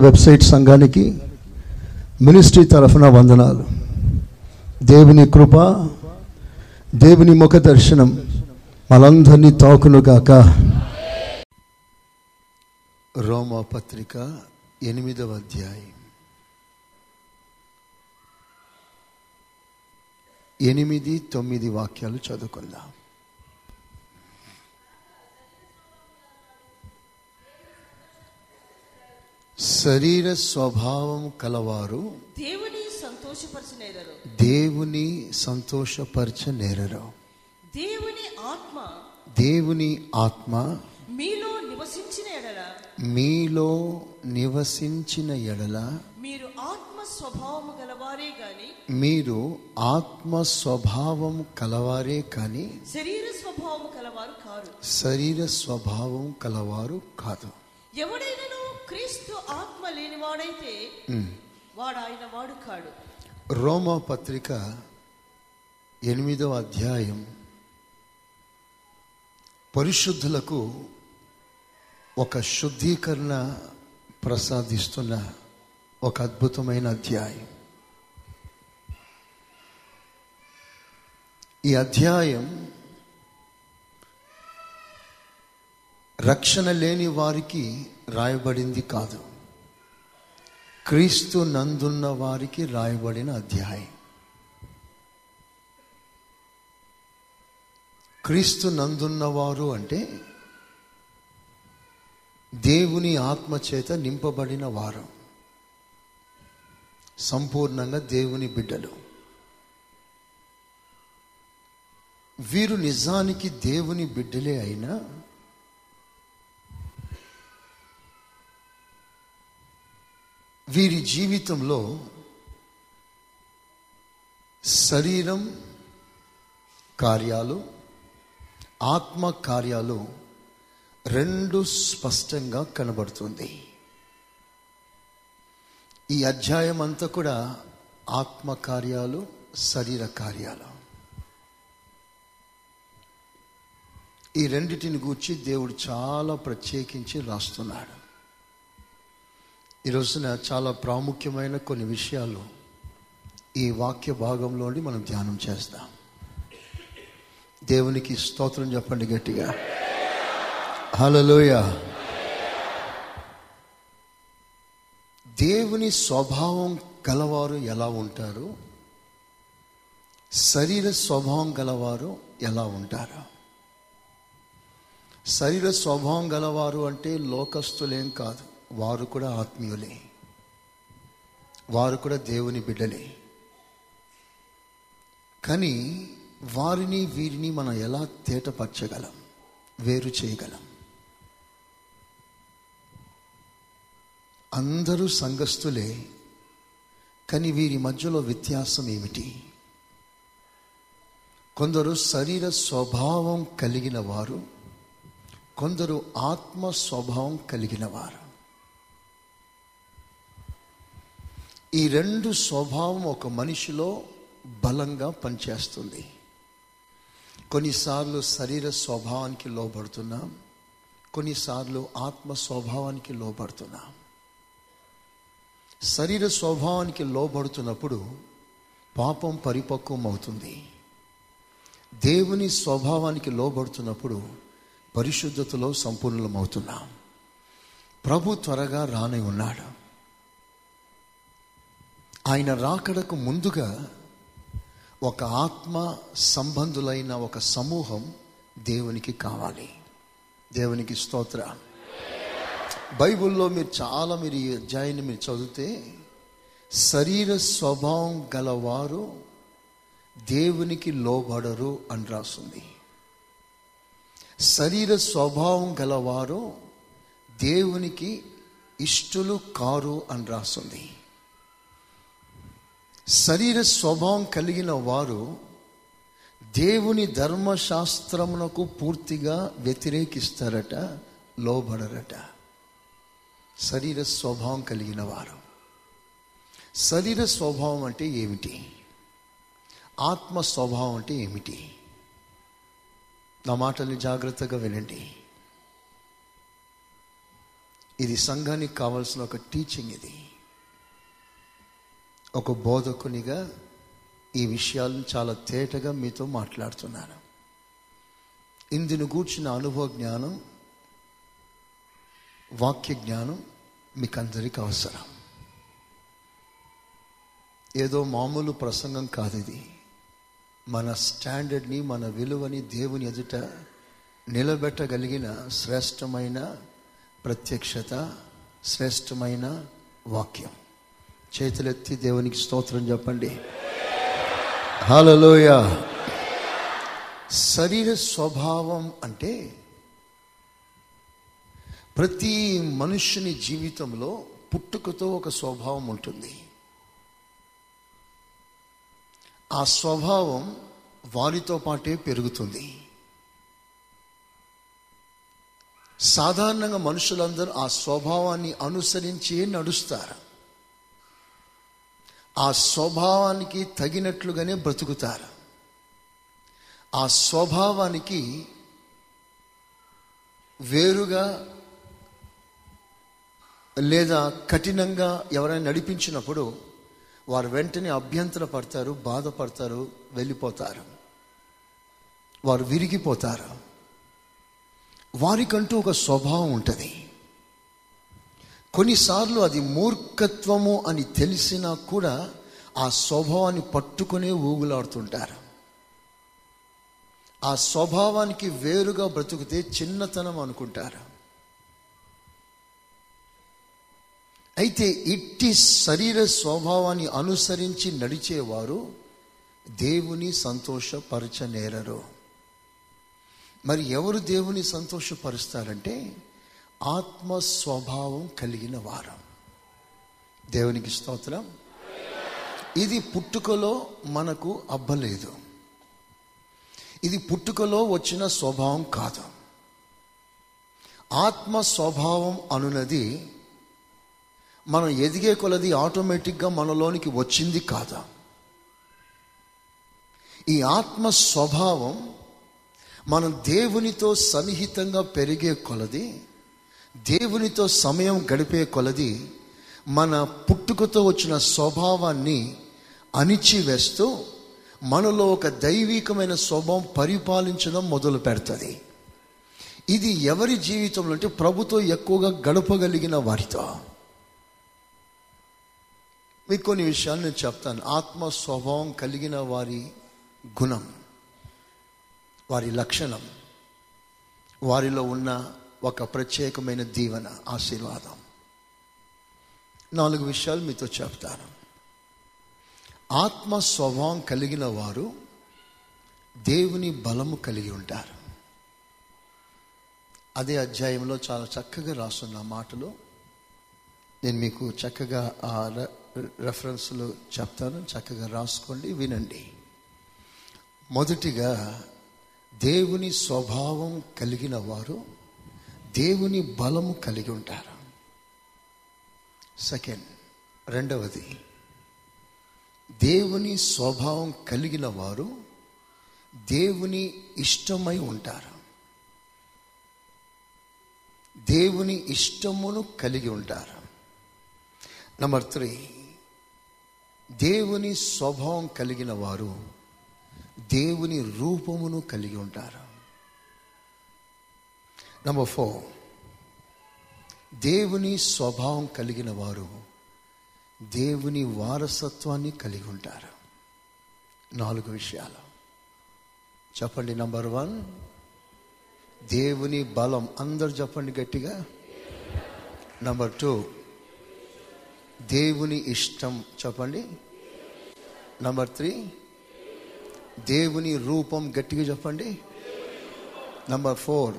Website సంఘానికి ministry తరఫున వందనాలు. దేవుని కృప దేవుని ముఖ దర్శనం మనందరినీ తాకునుగాక రోమా పత్రిక ఎనిమిదవ అధ్యాయం. ఎనిమిది తొమ్మిది వాక్యాలు చదువుకుందాం. శరీర స్వభావం కలవారు. దేవుని సంతోషపరచనేరరు. దేవుని సంతోషపరచనేరరు. దేవుని ఆత్మ దేవుని ఆత్మ మీలో నివసించిన ఎడల. మీలో నివసించిన ఎడల. మీరు ఆత్మ స్వభావము గలవారే గాని. మీరు ఆత్మ స్వభావం కలవారే కానీ శరీర స్వభావము కలవారు కారు. శరీర స్వభావం కలవారు కాదు. ఎవడైనను క్రీస్తు ఆత్మ లేనివాడైతే వాడు ఆయన వాడు కాడు రోమా పత్రిక ఎనిమిదవ అధ్యాయం. పరిశుద్ధులకు ఒక శుద్ధీకరణ ప్రసాదిస్తున్న ఒక అద్భుతమైన అధ్యాయం. ఈ అధ్యాయం రక్షణ లేని వారికి రాయబడింది కాదు. క్రీస్తు నందున్న వారికి రాయబడిన అధ్యాయం. క్రీస్తు నందున్నవారు అంటే దేవుని ఆత్మ చేత నింపబడిన వారు. సంపూర్ణంగా దేవుని బిడ్డలు. వీరు నిజానికి దేవుని బిడ్డలే అయినా వీరి జీవితంలో శరీరం కార్యాలు ఆత్మ కార్యాలు రెండు స్పష్టంగా కనబడుతుంది. ఈ అధ్యాయం అంతా కూడా ఆత్మ కార్యాలు శరీర కార్యాలు. ఈ రెండిటిని గూర్చి దేవుడు చాలా ప్రత్యేకించి రాస్తున్నాడు. ఈ రోజున చాలా ప్రాముఖ్యమైన కొన్ని విషయాలు ఈ వాక్య భాగంలోని మనం ధ్యానం చేస్తాం. దేవునికి స్తోత్రం చెప్పండి గట్టిగా. హలోయ దేవుని స్వభావం గలవారు ఎలా ఉంటారు? శరీర స్వభావం గలవారు ఎలా ఉంటారు? శరీర స్వభావం గలవారు అంటే లోకస్తులేం కాదు. వారు కూడా ఆత్మీయులే. వారు కూడా దేవుని బిడ్డలే. కానీ వారిని వీరిని మనం ఎలా తేటపరచగలం వేరు చేయగలం? అందరూ సంఘస్థులే కానీ వీరి మధ్యలో వ్యత్యాసం ఏమిటి? కొందరు శరీర స్వభావం కలిగిన వారు కొందరు ఆత్మ స్వభావం కలిగిన వారు. ఈ రెండు స్వభావం ఒక మనిషిలో బలంగా పనిచేస్తుంది. కొన్నిసార్లు శరీర స్వభావానికి లోబడుతున్నాం. కొన్నిసార్లు ఆత్మ స్వభావానికి లోబడుతున్నాం. శరీర స్వభావానికి లోబడుతున్నప్పుడు పాపం పరిపక్వం అవుతుంది దేవుని స్వభావానికి లోబడుతున్నప్పుడు పరిశుద్ధతలో సంపూర్ణమవుతున్నాం ప్రభు త్వరగా రానే ఉన్నాడు. ఆయన రాకడకు ముందుగా ఒక ఆత్మ సంబంధులైన ఒక సమూహం దేవునికి కావాలి. దేవునికి స్తోత్ర. బైబిల్లో మీరు చాలా మీరు ఈ అధ్యాయాన్ని మీరు చదివితే శరీర స్వభావం గలవారు దేవునికి లోబడరు అని రాస్తుంది శరీర స్వభావం గలవారు దేవునికి ఇష్టలు కారు అని రాస్తుంది శరీర స్వభావం కలిగిన వారు దేవుని ధర్మశాస్త్రమునకు పూర్తిగా వ్యతిరేకిస్తారట లోబడరట. శరీర స్వభావం కలిగిన వారు. శరీర స్వభావం అంటే ఏమిటి? ఆత్మ స్వభావం అంటే ఏమిటి? నా మాటల్ని జాగ్రత్తగా వినండి. ఇది సంఘానికి కావాల్సిన ఒక టీచింగ్ ఇది. ఒక బోధకునిగా ఈ విషయాలను చాలా తేటగా మీతో మాట్లాడుతున్నాను. ఇందును గూర్చిన అనుభవ జ్ఞానం వాక్య జ్ఞానం మీకు అందరికీ అవసరం. ఏదో మామూలు ప్రసంగం కాదు ఇది మన స్టాండర్డ్ని మన విలువని దేవుని ఎదుట నిలబెట్టగలిగిన శ్రేష్టమైన ప్రత్యక్షత శ్రేష్టమైన వాక్యం. చేతులెత్తి దేవునికి స్తోత్రం చెప్పండి. హలోయ శరీర స్వభావం అంటే ప్రతి మనుషుని జీవితంలో పుట్టుకతో ఒక స్వభావం ఉంటుంది. ఆ స్వభావం వారితో పాటే పెరుగుతుంది. సాధారణంగా మనుషులందరూ ఆ స్వభావాన్ని అనుసరించి నడుస్తారు. ఆ స్వభావానికి తగినట్లుగానే బ్రతుకుతారు. ఆ స్వభావానికి వేరుగా లేదా కఠినంగా ఎవరైనా నడిపించినప్పుడు వారు వెంటనే అభ్యంతర పడతారు బాధపడతారు వెళ్ళిపోతారు. వారు విరిగిపోతారు. వారికంటూ ఒక స్వభావం ఉంటుంది. కొన్నిసార్లు అది మూర్ఖత్వము అని తెలిసినా కూడా ఆ స్వభావాన్ని పట్టుకునే ఊగులాడుతుంటారు. ఆ స్వభావానికి వేరుగా బ్రతుకుతే చిన్నతనం అనుకుంటారు. అయితే ఇట్టి శరీర స్వభావాన్ని అనుసరించి నడిచేవారు దేవుని సంతోషపరచనేరరు. మరి ఎవరు దేవుని సంతోషపరుస్తారంటే ఆత్మ స్వభావం కలిగిన వారం. దేవునికి స్తోత్రం. ఇది పుట్టుకలో మనకు అబ్బలేదు. ఇది పుట్టుకలో వచ్చిన స్వభావం కాదు. ఆత్మ స్వభావం అనున్నది మనం ఎదిగే కొలది ఆటోమేటిక్గా మనలోనికి వచ్చింది కాదా? ఈ ఆత్మ స్వభావం మనం దేవునితో సన్నిహితంగా పెరిగే కొలది దేవునితో సమయం గడిపే కొలది మన పుట్టుకతో వచ్చిన స్వభావాన్ని అణిచివేస్తూ మనలో ఒక దైవికమైన స్వభావం పరిపాలించడం మొదలు పెడుతుంది. ఇది ఎవరి జీవితంలో అంటే ప్రభుతో ఎక్కువగా గడపగలిగిన వారితో. మీకు కొన్ని విషయాలు నేను చెప్తాను. ఆత్మ స్వభావం కలిగిన వారి గుణం వారి లక్షణం వారిలో ఉన్న ఒక ప్రత్యేకమైన దీవెన ఆశీర్వాదం. నాలుగు విషయాలు మీతో చెప్తాను. ఆత్మ స్వభావం కలిగిన వారు దేవుని బలము కలిగి ఉంటారు. అదే అధ్యాయంలో చాలా చక్కగా రాస్తున్న మాటలు. నేను మీకు చక్కగా ఆ రెఫరెన్స్లు చెప్తాను. చక్కగా రాసుకోండి వినండి. మొదటిగా దేవుని స్వభావం కలిగిన వారు దేవుని బలము కలిగి ఉంటారు. సెకండ్ రెండవది దేవుని స్వభావం కలిగిన వారు దేవుని ఇష్టమై ఉంటారు. దేవుని ఇష్టమును కలిగి ఉంటారు. నంబర్ త్రీ దేవుని స్వభావం కలిగిన వారు దేవుని రూపమును కలిగి ఉంటారు. నంబర్ ఫోర్ దేవుని స్వభావం కలిగిన వారు దేవుని వారసత్వాన్ని కలిగి ఉంటారు. నాలుగు విషయాలు. చెప్పండి నంబర్ వన్ దేవుని బలం అందరు చెప్పండి గట్టిగా. నంబర్ టూ దేవుని ఇష్టం చెప్పండి. నంబర్ త్రీ దేవుని రూపం గట్టిగా చెప్పండి. నంబర్ ఫోర్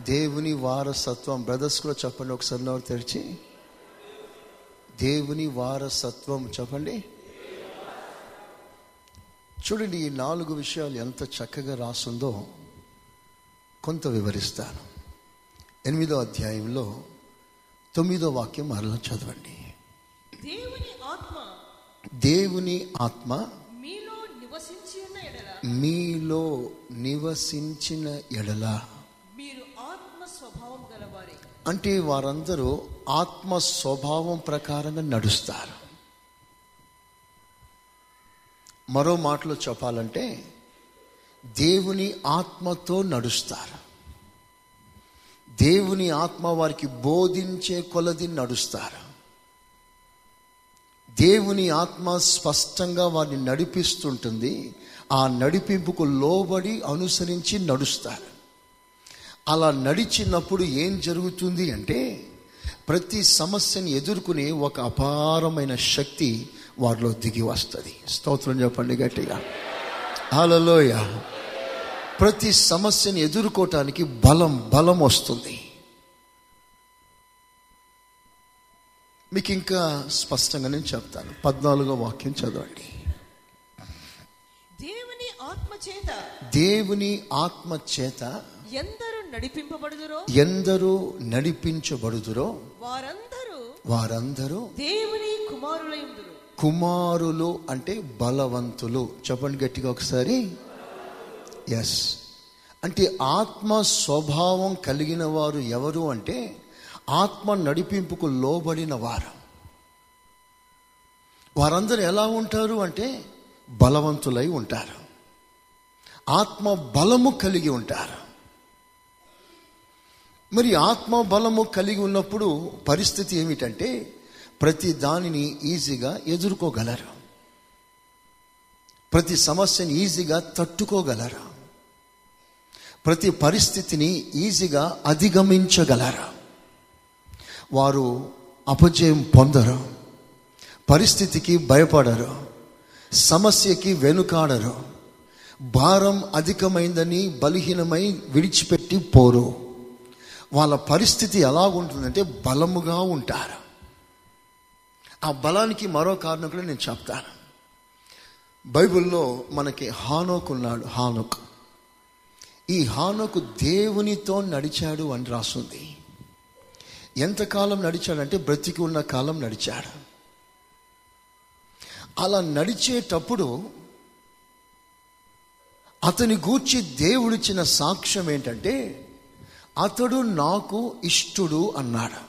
దేవుని వారసత్వం బ్రదర్స్ కూడా చెప్పండి ఒకసారి నోరు తెరిచి. దేవుని వారసత్వం చెప్పండి. చూడండి ఈ నాలుగు విషయాలు ఎంత చక్కగా రాస్తుందో కొంత వివరిస్తాను. ఎనిమిదో అధ్యాయంలో తొమ్మిదో వాక్యం మరలా చదవండి. దేవుని ఆత్మ దేవుని ఆత్మ మీలో నివసించి ఉన్న ఎడల. మీలో నివసించిన ఎడల మీరు ఆత్మ స్వభావం గలవారే అంటే వారందరూ ఆత్మ స్వభావం ప్రకారంగా నడుస్తారు. మరో మాటలో చెప్పాలంటే దేవుని ఆత్మతో నడుస్తారు. దేవుని ఆత్మ వారికి బోధించే కొలది నడుస్తారు. దేవుని ఆత్మ స్పష్టంగా వారిని నడిపిస్తుంటుంది. ఆ నడిపింపుకు లోబడి అనుసరించి నడుస్తారు. అలా నడిచినప్పుడు ఏం జరుగుతుంది అంటే ప్రతి సమస్యని ఎదుర్కొనే ఒక అపారమైన శక్తి వారిలో దిగి వస్తుంది. స్తోత్రం చెప్పండి గట్టిగా. హల్లెలూయ. ప్రతి సమస్యని ఎదుర్కోవటానికి బలం బలం వస్తుంది. మీకు ఇంకా స్పష్టంగా నేను చెప్తాను. పద్నాలుగో వాక్యం చదవండి. దేవుని ఆత్మ చేత దేవుని ఆత్మ చేత ఎందరు నడిపింపబడుదురో? ఎందరూ నడిపించబడుదురో? వారందరూ వారందరూ దేవుని కుమారులైందురు కుమారులు అంటే బలవంతులు. చెప్పండి గట్టిగా ఒకసారి. ఎస్ అంటే ఆత్మ స్వభావం కలిగిన వారు ఎవరు అంటే ఆత్మ నడిపింపుకు లోబడిన వారు. వారందరూ ఎలా ఉంటారు అంటే బలవంతులై ఉంటారు. ఆత్మ బలము కలిగి ఉంటారు. మరి ఆత్మ బలము కలిగి ఉన్నప్పుడు పరిస్థితి ఏమిటంటే ప్రతి దానిని ఈజీగా ఎదుర్కోగలరు. ప్రతి సమస్యని ఈజీగా తట్టుకోగలరు. ప్రతి పరిస్థితిని ఈజీగా అధిగమించగలరు. వారు అపజయం పొందరు. పరిస్థితికి భయపడరు. సమస్యకి వెనుకాడరు. భారం అధికమైందని బలహీనమై విడిచిపెట్టి పోరు. వాళ్ళ పరిస్థితి ఎలాగుంటుందంటే బలముగా ఉంటారు. ఆ బలానికి మరో కారణం కూడా నేను చెప్తాను. బైబిల్లో మనకి హానోక్ ఉన్నాడు హానోక్. ఈ హానోకు దేవునితో నడిచాడు అని రాస్తుంది ఎంతకాలం నడిచాడంటే బ్రతికి ఉన్న కాలం నడిచాడు. అలా నడిచేటప్పుడు అతని గూర్చి దేవుడిచ్చిన సాక్ష్యం ఏంటంటే అతడు నాకు ఇష్టుడు అన్నాడు.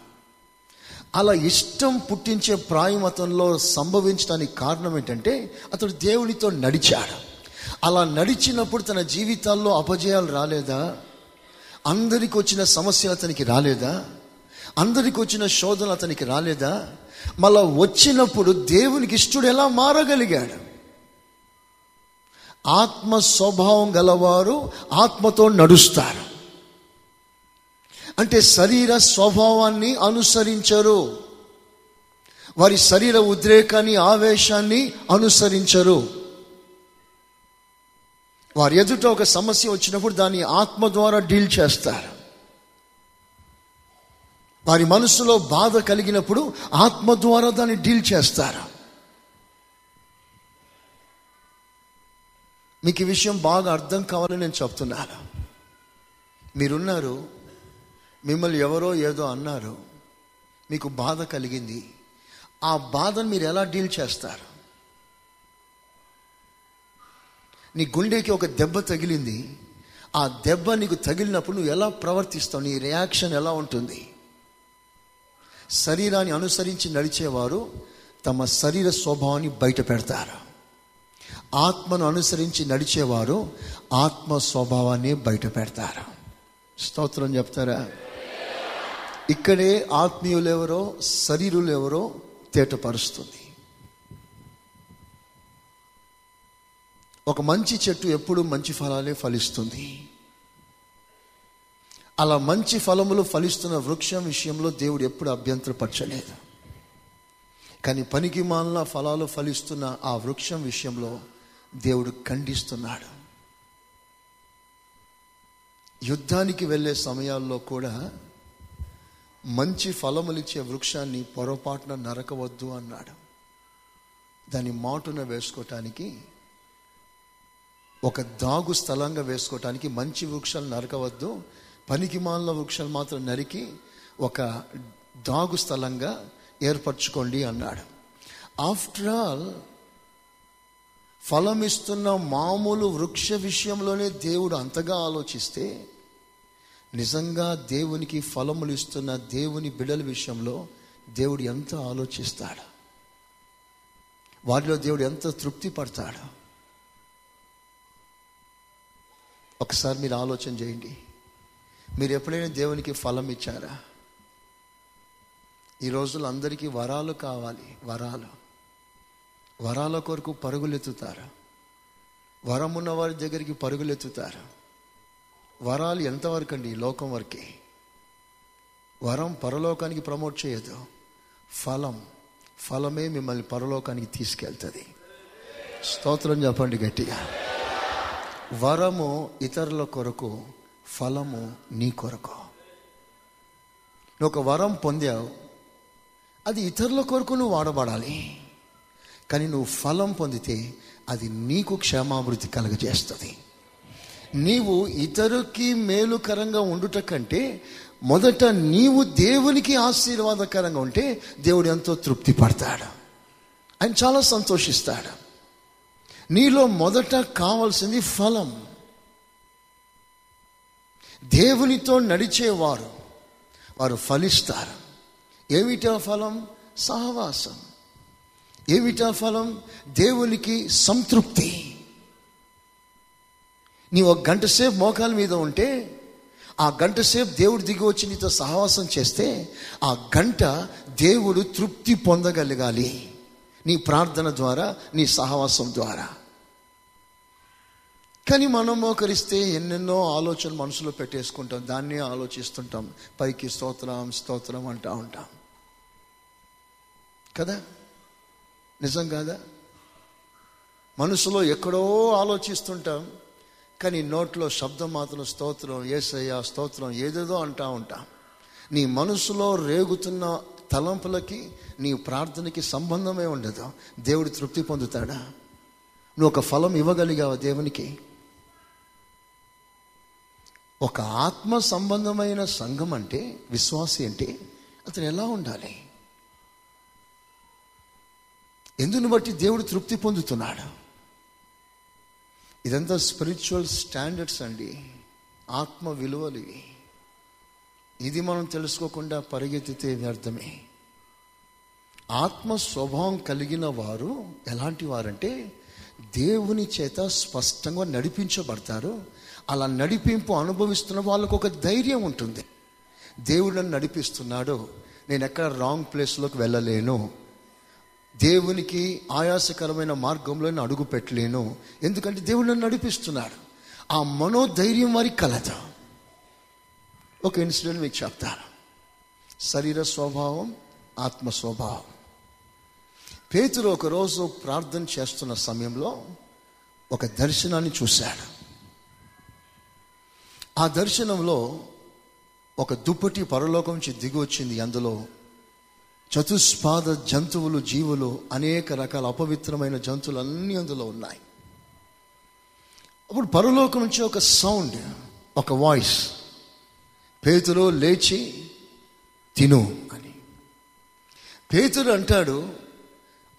అలా ఇష్టం పుట్టించే ప్రాయం అతనిలో సంభవించడానికి కారణం ఏంటంటే అతడు దేవునితో నడిచాడు. అలా నడిచినప్పుడు తన జీవితాల్లో అపజయాలు రాలేదా? అందరికి వచ్చిన సమస్యలు అతనికి రాలేదా? అందరికి వచ్చిన శోధన అతనికి రాలేదా? మళ్ళా వచ్చినప్పుడు దేవునికి ఇష్టడు ఎలా మారగలిగాడు? ఆత్మ స్వభావం గలవారు ఆత్మతో నడుస్తారు. అంటే శరీర స్వభావాన్ని అనుసరించరు. వారి శరీర ఉద్రేకాన్ని ఆవేశాన్ని అనుసరించరు. వారి ఎదుట ఒక సమస్య వచ్చినప్పుడు దాన్ని ఆత్మ ద్వారా డీల్ చేస్తారు. వారి మనసులో బాధ కలిగినప్పుడు ఆత్మ ద్వారా దాన్ని డీల్ చేస్తారు. మీకు ఈ విషయం బాగా అర్థం కావాలని నేను చెప్తున్నాను. మీరున్నారు మిమ్మల్ని ఎవరో ఏదో అన్నారు. మీకు బాధ కలిగింది. ఆ బాధను మీరు ఎలా డీల్ చేస్తారు? నీ గుండెకి ఒక దెబ్బ తగిలింది. ఆ దెబ్బ నీకు తగిలినప్పుడు నువ్వు ఎలా ప్రవర్తిస్తావు? నీ రియాక్షన్ ఎలా ఉంటుంది? శరీరాన్ని అనుసరించి నడిచేవారు తమ శరీర స్వభావాన్ని బయట పెడతారు. ఆత్మను అనుసరించి నడిచేవారు ఆత్మ స్వభావాన్ని బయట పెడతారు. స్తోత్రం చెప్తారా? ఇక్కడే ఆత్మీయులు ఎవరో శరీరులు ఎవరో తేటపరుస్తుంది. ఒక మంచి చెట్టు ఎప్పుడు మంచి ఫలాలే ఫలిస్తుంది. అలా మంచి ఫలములు ఫలిస్తున్న వృక్షం విషయంలో దేవుడు ఎప్పుడు అభ్యంతరపరచలేదు. కానీ పనికి మాలిన ఫలాలు ఫలిస్తున్న ఆ వృక్షం విషయంలో దేవుడు ఖండిస్తున్నాడు. యుద్ధానికి వెళ్ళే సమయాల్లో కూడా మంచి ఫలములిచ్చే వృక్షాన్ని పొరపాటున నరకవద్దు అన్నాడు. దాని మాటున వేసుకోవటానికి ఒక దాగు స్థలంగా వేసుకోవటానికి మంచి వృక్షాలు నరకవద్దు పనికి మాలిన వృక్షాలు మాత్రం నరికి ఒక దాగు స్థలంగా ఏర్పరచుకోండి అన్నాడు. ఆఫ్టర్ ఆల్ ఫలమిస్తున్న మామూలు వృక్ష విషయంలోనే దేవుడు అంతగా ఆలోచిస్తే నిజంగా దేవునికి ఫలములు ఇస్తున్న దేవుని బిడల విషయంలో దేవుడు ఎంత ఆలోచిస్తాడు? వారిలో దేవుడు ఎంత తృప్తి పడతాడు? ఒకసారి మీరు ఆలోచన చేయండి. మీరు ఎప్పుడైనా దేవునికి ఫలం ఇచ్చారా? ఈ రోజుల్లో అందరికీ వరాలు కావాలి వరాలు. వరాల కొరకు పరుగులెత్తుతారు. వరం ఉన్న వారి దగ్గరికి పరుగులెత్తుతారు. వరాలు ఎంతవరకు అండి ఈ లోకం వరకే? వరం పరలోకానికి ప్రమోట్ చేయదు. ఫలం ఫలమే మిమ్మల్ని పరలోకానికి తీసుకెళ్తుంది. స్తోత్రం చెప్పండి గట్టిగా. వరము ఇతరుల కొరకు ఫలము నీ కొరకు. నువ్వు ఒక వరం పొందావు. అది ఇతరుల కొరకు నువ్వు వాడబడాలి. కానీ నువ్వు ఫలం పొందితే అది నీకు క్షేమాభివృద్ధి కలుగజేస్తుంది. నీవు ఇతరుకి మేలుకరంగా ఉండుట కంటే మొదట నీవు దేవునికి ఆశీర్వాదకరంగా ఉంటే దేవుడు ఎంతో తృప్తి పడతాడు ఆయన చాలా సంతోషిస్తాడు. నీలో మొదట కావాల్సింది ఫలం. దేవునితో నడిచేవారు వారు ఫలిస్తారు. ఏమిటా ఫలం? సహవాసం. ఏమిటా ఫలం? దేవునికి సంతృప్తి. నీ ఒక గంట సేపు మోకాల మీద ఉంటే ఆ గంట సేపు దేవుడు దిగి వచ్చి నీతో సహవాసం చేస్తే ఆ గంట దేవుడు తృప్తి పొందగలగాలి. నీ ప్రార్థన ద్వారా నీ సహవాసం ద్వారా. కానీ మనం మోకరిస్తే ఎన్నెన్నో ఆలోచనలు మనసులో పెట్టేసుకుంటాం. దాన్నే ఆలోచిస్తుంటాం. పైకి స్తోత్రం స్తోత్రం అంటా ఉంటాం. కదా? నిజం కాదా? మనసులో ఎక్కడో ఆలోచిస్తుంటాం. కానీ నోట్లో శబ్దం మాత్రం స్తోత్రం ఏసయ్య స్తోత్రం ఏదేదో అంటా ఉంటాం. నీ మనసులో రేగుతున్న తలంపులకి నీ ప్రార్థనకి సంబంధమే ఉండదు. దేవుడు తృప్తి పొందుతాడా? నువ్వు ఒక ఫలం ఇవ్వగలిగావా దేవునికి? ఒక ఆత్మ సంబంధమైన సంఘం అంటే విశ్వాసి అంటే అతను ఎలా ఉండాలి? ఎందుని బట్టి దేవుడు తృప్తి పొందుతున్నాడు? ఇదంతా స్పిరిచువల్ స్టాండర్డ్స్ అండి. ఆత్మ విలువలు ఇవి. ఇది మనం తెలుసుకోకుండా పరిగెత్తితే వ్యర్థమే. ఆత్మ స్వభావం కలిగిన వారు ఎలాంటి వారంటే దేవుని చేత స్పష్టంగా నడిపించబడతారు. అలా నడిపింపు అనుభవిస్తున్న వాళ్ళకు ఒక ధైర్యం ఉంటుంది. దేవుడు నన్ను నడిపిస్తున్నాడు. నేను ఎక్కడ రాంగ్ ప్లేస్లోకి వెళ్ళలేను. దేవునికి ఆయాసకరమైన మార్గంలో నేను అడుగు పెట్టలేను ఎందుకంటే దేవుడు నన్ను నడిపిస్తున్నాడు. ఆ మనోధైర్యం వారికి కలదు. ఒక ఇన్సిడెంట్ మీకు చెప్తాను. శరీర స్వభావం ఆత్మ స్వభావం. పేతురు ఒకరోజు ప్రార్థన చేస్తున్న సమయంలో ఒక దర్శనాన్ని చూశాడు. ఆ దర్శనంలో ఒక దుప్పటి పరలోకం నుంచి దిగి వచ్చింది. అందులో చతుష్పాద జంతువులు జీవులు అనేక రకాల అపవిత్రమైన జంతువులు అన్నీ అందులో ఉన్నాయి. అప్పుడు పరలోకం నుంచి ఒక సౌండ్ ఒక వాయిస్ పేతురు లేచి తిను అని. పేతురు అంటాడు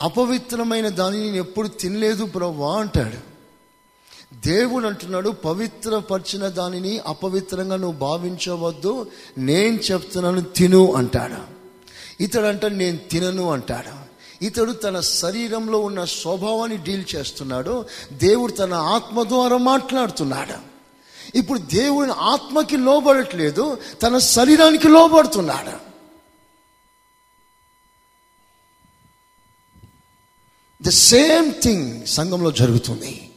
అపవిత్రమైన దానిని నేను ఎప్పుడు తినలేదు ప్రభా అంటాడు. దేవుడు అంటున్నాడు పవిత్రపరిచిన దానిని అపవిత్రంగా నువ్వు భావించవద్దు నేను చెప్తున్నాను తిను అంటాడు. ఇతడు నేను తినను అంటాడు. ఇతడు తన శరీరంలో ఉన్న స్వభావాన్ని డీల్ చేస్తున్నాడు. దేవుడు తన ఆత్మ ద్వారా మాట్లాడుతున్నాడు. ఇప్పుడు దేవుని ఆత్మకి లోబడట్లేదు తన శరీరానికి లోబడుతున్నాడు. ద సేమ్ థింగ్ సంఘంలో జరుగుతుంది.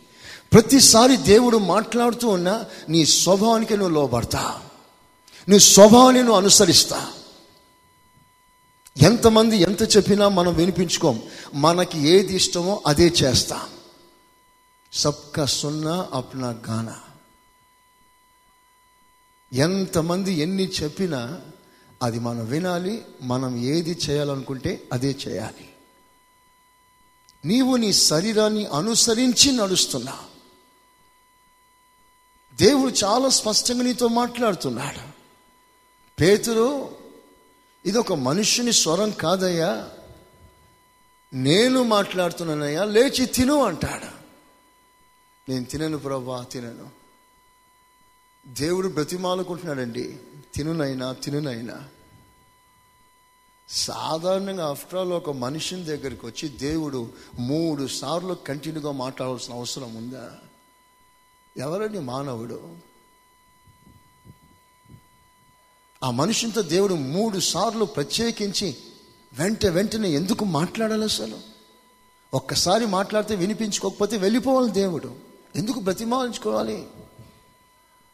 ప్రతిసారి దేవుడు మాట్లాడుతూ ఉన్నా నీ స్వభావానికి నువ్వు లోబడతా. నీ స్వభావాన్ని నువ్వు అనుసరిస్తా. ఎంతమంది ఎంత చెప్పినా మనం వినిపించుకోం. మనకి ఏది ఇష్టమో అదే చేస్తాం. సబ్కా సున్నా అప్నా గానా. ఎంతమంది ఎన్ని చెప్పినా అది మనం వినాలి మనం ఏది చేయాలనుకుంటే అదే చేయాలి. నీవు నీ శరీరాన్ని అనుసరించి నడుస్తున్నా. దేవుడు చాలా స్పష్టంగా నీతో మాట్లాడుతున్నాడు. పేతురు ఇది ఒక మనుషుని స్వరం కాదయ్యా. నేను మాట్లాడుతున్నానయ్యా లేచి తిను అంటాడు. నేను తినను ప్రభా తినను. దేవుడు బ్రతిమాలుకుంటున్నాడండి. తినునైనా తినునైనా. సాధారణంగా ఆఫ్టర్ ఆల్ ఒక మనిషిని దగ్గరికి వచ్చి దేవుడు మూడు సార్లు కంటిన్యూగా మాట్లాడాల్సిన అవసరం ఉందా? ఎవరండి మానవుడు? ఆ మనిషితో దేవుడు మూడు సార్లు ప్రత్యేకించి వెంట వెంటనే ఎందుకు మాట్లాడాలి అసలు? ఒక్కసారి మాట్లాడితే వినిపించుకోకపోతే వెళ్ళిపోవాలి దేవుడు. ఎందుకు బ్రతిమాలించుకోవాలి?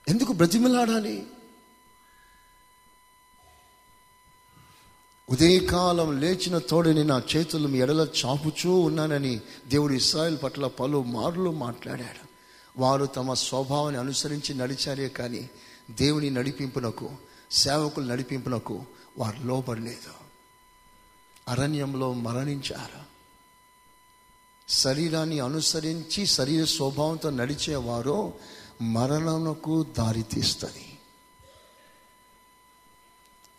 ఎందుకు బ్రతిమలాడాలి? ఉదయకాలం లేచిన తోడని నా చేతులు మీ ఎడల చాపుచూ ఉన్నానని దేవుడు ఇస్రాయల్ పట్ల పలు మార్లు మాట్లాడాడు. వారు తమ స్వభావాన్ని అనుసరించి నడిచారే కానీ దేవుని నడిపింపునకు సేవకులు నడిపింపునకు వారు లోబడలేదు. అరణ్యంలో మరణించారు. శరీరాన్ని అనుసరించి శరీర స్వభావంతో నడిచేవారు మరణమునకు దారితీస్తుంది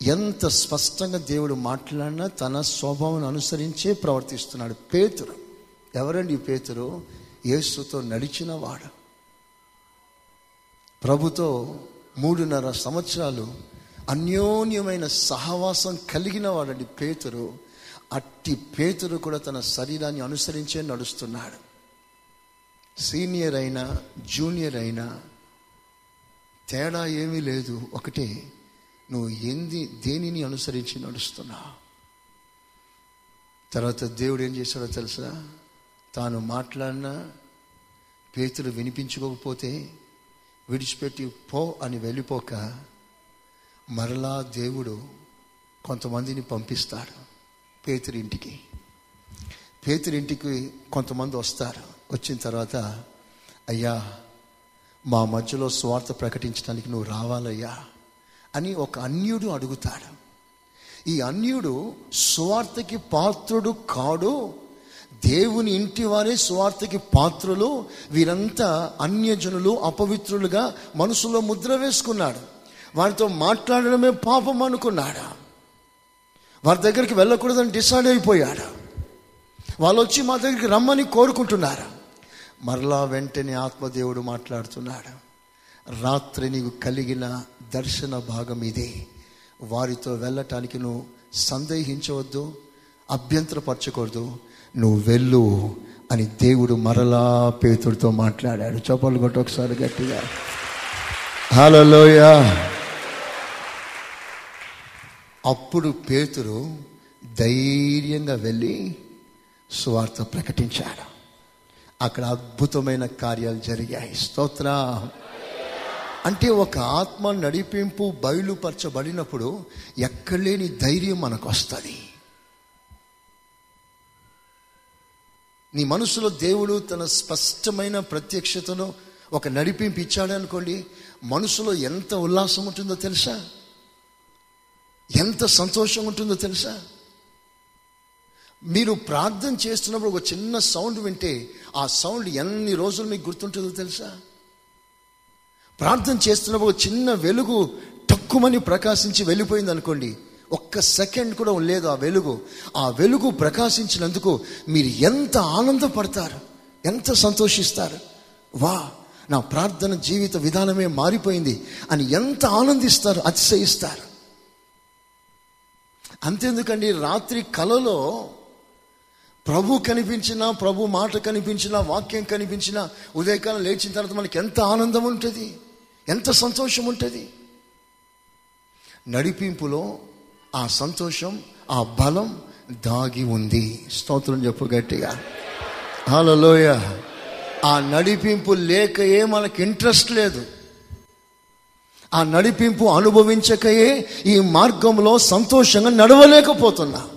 ఎంత స్పష్టంగా దేవుడు మాట్లాడినా తన స్వభావం అనుసరించే ప్రవర్తిస్తున్నాడు పేతురు. ఎవరండి పేతురు? యేసుతో నడిచిన వాడు. ప్రభుతో మూడున్నర సంవత్సరాలు అన్యోన్యమైన సహవాసం కలిగిన వాడండి పేతురు. అట్టి పేతురు కూడా తన శరీరాన్ని అనుసరించే నడుస్తున్నాడు. సీనియర్ అయినా జూనియర్ అయినా తేడా ఏమీ లేదు. ఒకటే నువ్వు ఎంది దేనిని అనుసరించి నడుస్తున్నావు? తర్వాత దేవుడు ఏం చేశాడో తెలుసా? తాను మాట్లాడినా పేతులు వినిపించుకోకపోతే విడిచిపెట్టి పో అని వెళ్ళిపోక మరలా దేవుడు కొంతమందిని పంపిస్తాడు పేతురింటికి. పేతురింటికి కొంతమంది వస్తారు. వచ్చిన తర్వాత అయ్యా మా మధ్యలో స్వార్థ ప్రకటించడానికి నువ్వు రావాలయ్యా అని ఒక అన్యుడు అడుగుతాడు. ఈ అన్యుడు స్వార్థకి పాత్రుడు కాడు. దేవుని ఇంటి వారే స్వార్థకి పాత్రులు. వీరంతా అన్యజనులు అపవిత్రులుగా మనసులో ముద్ర వేసుకున్నాడు. వారితో మాట్లాడడమే పాపం అనుకున్నాడా? వారి దగ్గరికి వెళ్ళకూడదని డిసైడ్ అయిపోయాడు? వాళ్ళు వచ్చి మా దగ్గరికి రమ్మని కోరుకుంటున్నారా? మరలా వెంటనే ఆత్మదేవుడు మాట్లాడుతున్నాడు? రాత్రి నీకు కలిగిన దర్శన భాగం ఇదే. వారితో వెళ్ళటానికి నువ్వు సందేహించవద్దు అభ్యంతరపరచకూడదు. నువ్వు వెళ్ళు అని దేవుడు మరలా పేతుడితో మాట్లాడాడు. చప్పలు కొట్టు ఒకసారి గట్టిగా. హలోయా అప్పుడు పేతురు ధైర్యంగా వెళ్ళి సువార్త ప్రకటించాడు. అక్కడ అద్భుతమైన కార్యాలు జరిగాయి. స్తోత్ర. అంటే ఒక ఆత్మ నడిపింపు బయలుపరచబడినప్పుడు ఎక్కడలేని ధైర్యం మనకు వస్తుంది. నీ మనసులో దేవుడు తన స్పష్టమైన ప్రత్యక్షతను ఒక నడిపింపు ఇచ్చాడు అనుకోండి మనసులో ఎంత ఉల్లాసం ఉంటుందో తెలుసా? ఎంత సంతోషం ఉంటుందో తెలుసా? మీరు ప్రార్థన చేస్తున్నప్పుడు ఒక చిన్న సౌండ్ వింటే ఆ సౌండ్ ఎన్ని రోజులు మీకు గుర్తుంటుందో తెలుసా? ప్రార్థన చేస్తున్నప్పుడు ఒక చిన్న వెలుగు తక్కువని ప్రకాశించి వెళ్ళిపోయింది అనుకోండి. ఒక్క సెకండ్ కూడా లేదు ఆ వెలుగు. ఆ వెలుగు ప్రకాశించినందుకు మీరు ఎంత ఆనందపడతారు? ఎంత సంతోషిస్తారు? వా నా ప్రార్థన జీవిత విధానమే మారిపోయింది అని ఎంత ఆనందిస్తారు అతిశయిస్తారు? అంతెందుకండి రాత్రి కలలో ప్రభు కనిపించినా ప్రభు మాట కనిపించినా వాక్యం కనిపించినా ఉదయకాలం లేచిన తర్వాత మనకి ఎంత ఆనందం ఉంటుంది ఎంత సంతోషం ఉంటుంది. నడిపింపులో ఆ సంతోషం ఆ బలం దాగి ఉంది. స్తోత్రం చెప్పు గట్టిగా. హలోయ ఆ నడిపింపు లేకయే మనకి ఇంట్రెస్ట్ లేదు. ఆ నడిపింపు అనుభవించకయే ఈ మార్గంలో సంతోషంగా నడవలేకపోతున్నా.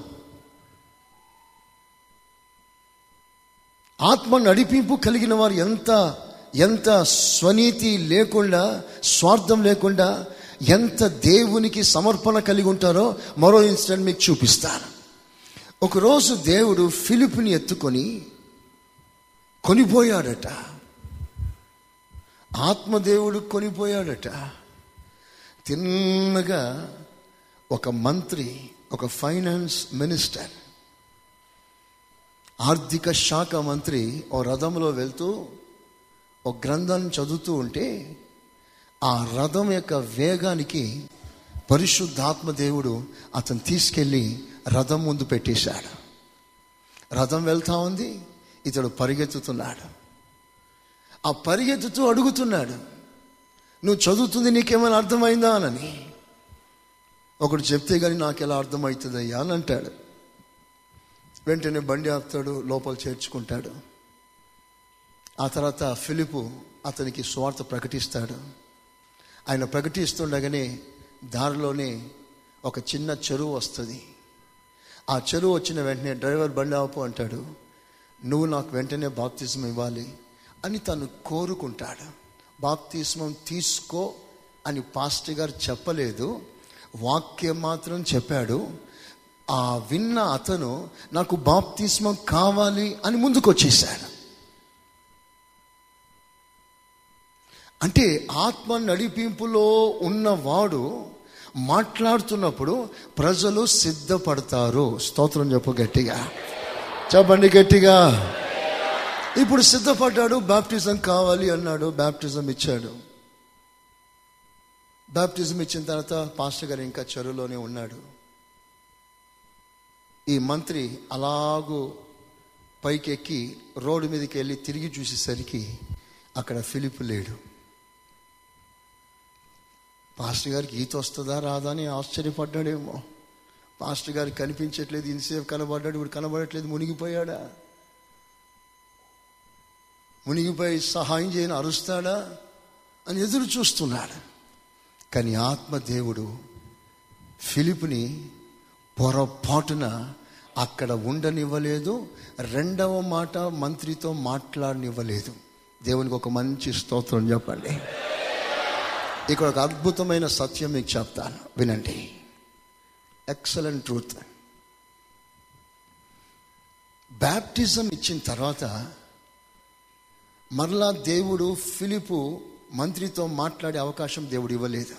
ఆత్మ నడిపింపు కలిగిన వారు ఎంత ఎంత స్వనీతి లేకుండా స్వార్థం లేకుండా ఎంత దేవునికి సమర్పణ కలిగి ఉంటారో మరో ఇన్సిడెంట్ మీకు చూపిస్తాను. ఒకరోజు దేవుడు ఫిలిప్ని ఎత్తుకొని కొనిపోయాడట. ఆత్మదేవుడు కొనిపోయాడట. తిన్నగా ఒక మంత్రి ఒక ఫైనాన్స్ మినిస్టర్ ఆర్థిక శాఖ మంత్రి ఓ రథంలో వెళ్తూ ఒక గ్రంథాన్ని చదువుతూ ఉంటే ఆ రథం యొక్క వేగానికి పరిశుద్ధాత్మ దేవుడు అతను తీసుకెళ్ళి రథం ముందు పెట్టేశాడు. రథం వెళ్తా ఉంది ఇతడు పరిగెత్తుతున్నాడు. ఆ పరిగెత్తుతూ అడుగుతున్నాడు నువ్వు చదువుతుంది నీకేమైనా అర్థమైందా? అని ఒకడు చెప్తే కానీ నాకు ఎలా అర్థమవుతుందయ్యా అని అంటాడు. వెంటనే బండి ఆపుతాడు లోపల చేర్చుకుంటాడు. ఆ తర్వాత ఫిలిపు అతనికి స్వార్థ ప్రకటిస్తాడు. ఆయన ప్రకటిస్తుండగానే దారిలోనే ఒక చిన్న చెరువు వస్తుంది. ఆ చెరువు వచ్చిన వెంటనే డ్రైవర్ బండి ఆపు అంటాడు. నువ్వు నాకు వెంటనే బాప్తిజం ఇవ్వాలి అని తను కోరుకుంటాడు. బాప్తిస్మం తీసుకో అని పాస్టర్ గారు చెప్పలేదు. వాక్యం మాత్రం చెప్పాడు. ఆ విన్న అతను నాకు బాప్తిస్మం కావాలి అని ముందుకు వచ్చేసాడు అంటే ఆత్మ నడిపింపులో ఉన్నవాడు మాట్లాడుతున్నప్పుడు ప్రజలు సిద్ధపడతారు. స్తోత్రం చెప్పు గట్టిగా. చెప్పండి గట్టిగా. ఇప్పుడు సిద్ధపడ్డాడు బ్యాప్టిజం కావాలి అన్నాడు బ్యాప్టిజం ఇచ్చాడు. బ్యాప్టిజం ఇచ్చిన తర్వాత పాస్టర్ గారు ఇంకా చెరువులోనే ఉన్నాడు. ఈ మంత్రి అలాగూ పైకెక్కి రోడ్డు మీదకి వెళ్ళి తిరిగి చూసేసరికి అక్కడ ఫిలిప్ లేడు. పాస్టర్ గారికి ఈత వస్తుందా రాదా అని ఆశ్చర్యపడ్డాడేమో. పాస్టర్ గారికి కనిపించట్లేదు ఇంతసేపు కనబడ్డాడు ఇప్పుడు కనబడట్లేదు మునిగిపోయాడా? మునిగిపోయి సహాయం చేయని అరుస్తాడా అని ఎదురు చూస్తున్నాడు. కానీ ఆత్మదేవుడు ఫిలిప్ని పొరపాటున అక్కడ ఉండనివ్వలేదు రెండవ మాట మంత్రితో మాట్లాడనివ్వలేదు. దేవునికి ఒక మంచి స్తోత్రం చెప్పండి. ఇక్కడ ఒక అద్భుతమైన సత్యం మీకు చెప్తాను. వినండి. ఎక్సలెంట్ ట్రూత్ బ్యాప్టిజం ఇచ్చిన తర్వాత మరలా దేవుడు ఫిలిపు మంత్రితో మాట్లాడే అవకాశం దేవుడు ఇవ్వలేదు.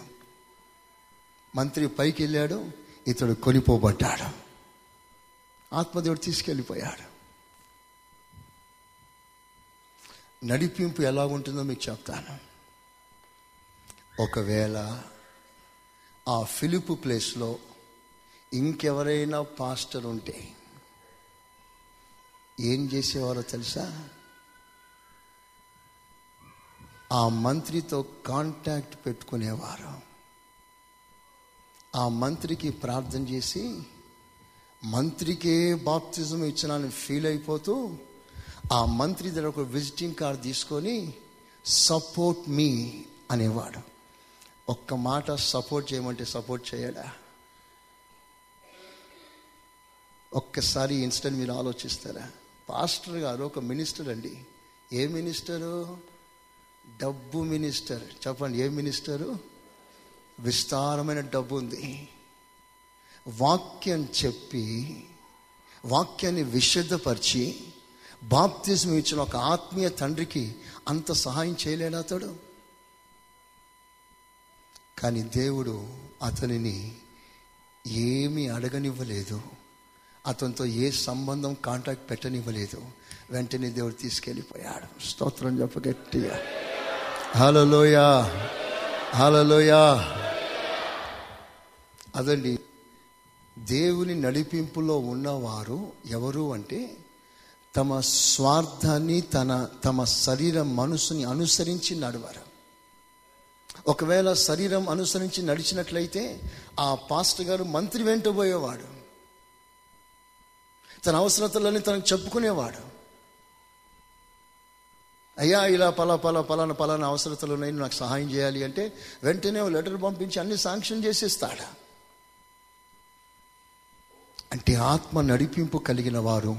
మంత్రి పైకి వెళ్ళాడు ఇతడు కొనిపోబడ్డాడు. ఆత్మదేవుడు తీసుకెళ్ళిపోయాడు. నడిపింపు ఎలా ఉంటుందో మీకు చెప్తాను. ఒకవేళ ఆ ఫిలిపు ప్లేస్లో ఇంకెవరైనా పాస్టర్ ఉంటే ఏం చేసేవారో తెలుసా? ఆ మంత్రితో కాంటాక్ట్ పెట్టుకునేవారు. ఆ మంత్రికి ప్రార్థన చేసి మంత్రికే బాప్తిజం ఇచ్చినాను ఫీల్ అయిపోతూ ఆ మంత్రి దగ్గర ఒక విజిటింగ్ కార్డ్ తీసుకొని సపోర్ట్ మీ అనేవాడు. ఒక్క మాట సపోర్ట్ చేయమంటే సపోర్ట్ చేయడా? ఒక్కసారి ఇన్స్టెంట్ మీరు ఆలోచిస్తారా? పాస్టర్ గారు ఒక మినిస్టర్ అండి. ఏ మినిస్టరు? డబ్బు మినిస్టర్. చెప్పండి ఏ మినిస్టరు? విస్తారమైన డబ్బు ఉంది. వాక్యం చెప్పి వాక్యాన్ని విశుద్ధపరిచి బాప్తిజం ఇచ్చిన ఒక ఆత్మీయ తండ్రికి అంత సహాయం చేయలేడు అతడు. కానీ దేవుడు అతనిని ఏమీ అడగనివ్వలేదు. అతనితో ఏ సంబంధం కాంటాక్ట్ పెట్టనివ్వలేదు. వెంటనే దేవుడు తీసుకెళ్ళిపోయాడు. స్తోత్రం చెప్ప గట్టిగా. హలోయ హలోయ అదండి. దేవుని నడిపింపులో ఉన్నవారు ఎవరు అంటే తమ స్వార్థాన్ని తన తమ శరీరం మనసుని అనుసరించి నడవరు. ఒకవేళ శరీరం అనుసరించి నడిచినట్లయితే ఆ పాస్టర్ గారు మంత్రి వెంట పోయేవాడు. తన అవసరతలని తనకు చెప్పుకునేవాడు. అయ్యా ఇలా పలా పలా పలానా పలానా అవసరతలు ఉన్నాయి నాకు సహాయం చేయాలి అంటే వెంటనే లెటర్ పంపించి అన్ని శాంక్షన్ చేసేస్తాడు. అంటే ఆత్మ నడిపింపు కలిగిన వారు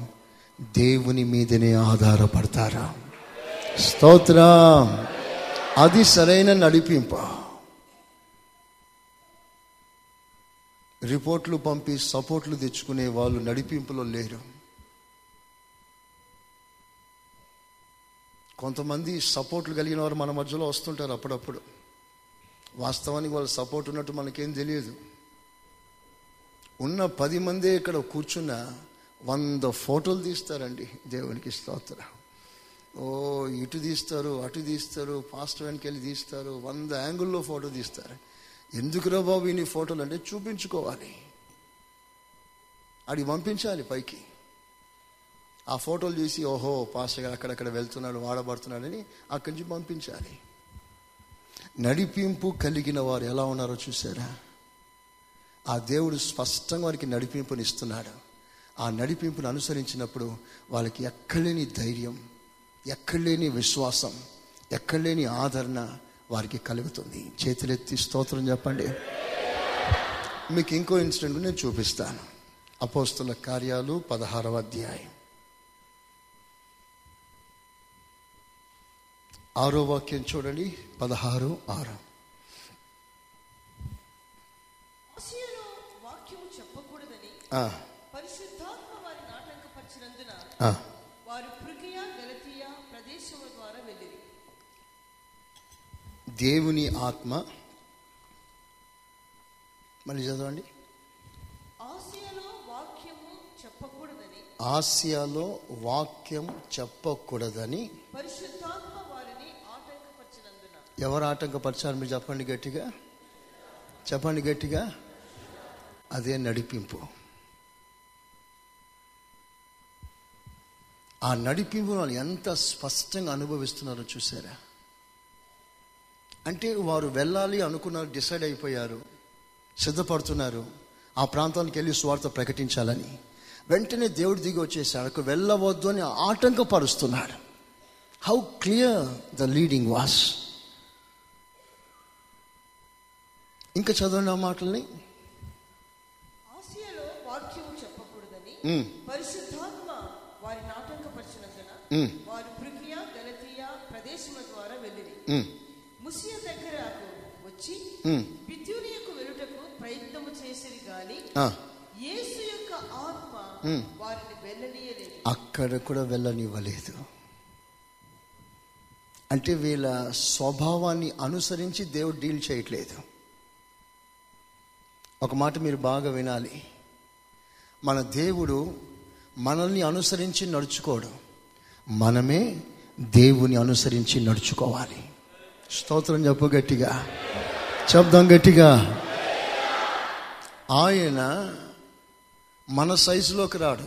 దేవుని మీదనే ఆధారపడతారా? స్తోత్ర. అది సరైన నడిపింపు. రిపోర్ట్లు పంపి సపోర్ట్లు తెచ్చుకునే వాళ్ళు నడిపింపులో లేరు. కొంతమంది సపోర్ట్లు కలిగిన వారు మన మధ్యలో వస్తుంటారు అప్పుడప్పుడు. వాస్తవానికి వాళ్ళ సపోర్ట్ ఉన్నట్టు మనకేం తెలియదు. ఉన్న పది మందే ఇక్కడ కూర్చున్న వంద ఫోటోలు తీస్తారండి దేవునికి స్తోత్ర. ఓ ఇటు తీస్తారు అటు తీస్తారు ఫాస్ట్ వెనకెళ్ళి తీస్తారు వంద యాంగిల్లో ఫోటో తీస్తారు. ఎందుకురా బాబు ఇన్ని ఫోటోలు అంటే చూపించుకోవాలి. అడిగి పంపించాలి పైకి. ఆ ఫోటోలు చూసి ఓహో పాస్టర్ గారు అక్కడక్కడ వెళ్తున్నాడు వాడబడుతున్నాడని అక్కడి నుంచి పంపించాలి. నడిపింపు కలిగిన వారు ఎలా ఉన్నారో చూసారా? ఆ దేవుడు స్పష్టంగా వారికి నడిపింపుని ఇస్తున్నాడు. ఆ నడిపింపును అనుసరించినప్పుడు వాళ్ళకి ఎక్కడలేని ధైర్యం ఎక్కడలేని విశ్వాసం ఎక్కడలేని ఆదరణ వారికి కలుగుతుంది. చేతులెత్తి స్తోత్రం చెప్పండి. మీకు ఇంకో ఇన్సిడెంట్ నేను చూపిస్తాను. అపోస్తుల కార్యాలు పదహారవ అధ్యాయం. ఆరో వాక్యం చూడండి పదహారు ఆరు. దేవుని ఆత్మ. మళ్ళీ చదవండి. ఆసియాలో వాక్యం చెప్పకూడదని ఆటంకపరిచినందున ఎవరు ఆటంకపరచారు మీరు చెప్పండి గట్టిగా? చెప్పండి గట్టిగా. అదే నడిపింపు. ఆ నడిపింపు వాళ్ళు ఎంత స్పష్టంగా అనుభవిస్తున్నారో చూసారా అంటే వారు వెళ్ళాలి అనుకున్నారు డిసైడ్ అయిపోయారు సిద్ధపడుతున్నారు ఆ ప్రాంతానికి వెళ్ళి స్వార్థ ప్రకటించాలని. వెంటనే దేవుడు దిగి వచ్చేసాడు అక్కడ వెళ్ళవద్దు అని ఆటంకపరుస్తున్నాడు how clear the leading was ఇంకా చదవండి ఆ మాటల్ని. పరిశుద్ధాత్మ వారు పృగియ గలతీయ ప్రదేశముల ద్వారా వెళ్ళిరి. ఉమ్, ముసియ దగ్గరకు వచ్చి ఉమ్. బిద్యునియకు వెలుటకు ప్రయత్నము చేసిరి గాని ఆ, యేసు యొక్క ఆత్మ. వారిని వెళ్ళనీయలేదు. అక్కడ కూడా వెళ్ళనివ్వలేదు. అంటే వీళ్ళ స్వభావాన్ని అనుసరించి దేవుడు డీల్ చేయట్లేదు. ఒక మాట మీరు బాగా వినాలి. మన దేవుడు మనల్ని అనుసరించి నడుచుకోడు. మనమే దేవుని అనుసరించి నడుచుకోవాలి. స్తోత్రం చెప్పు గట్టిగా. చెప్దాం గట్టిగా. ఆయన మన సైజులోకి రాడు.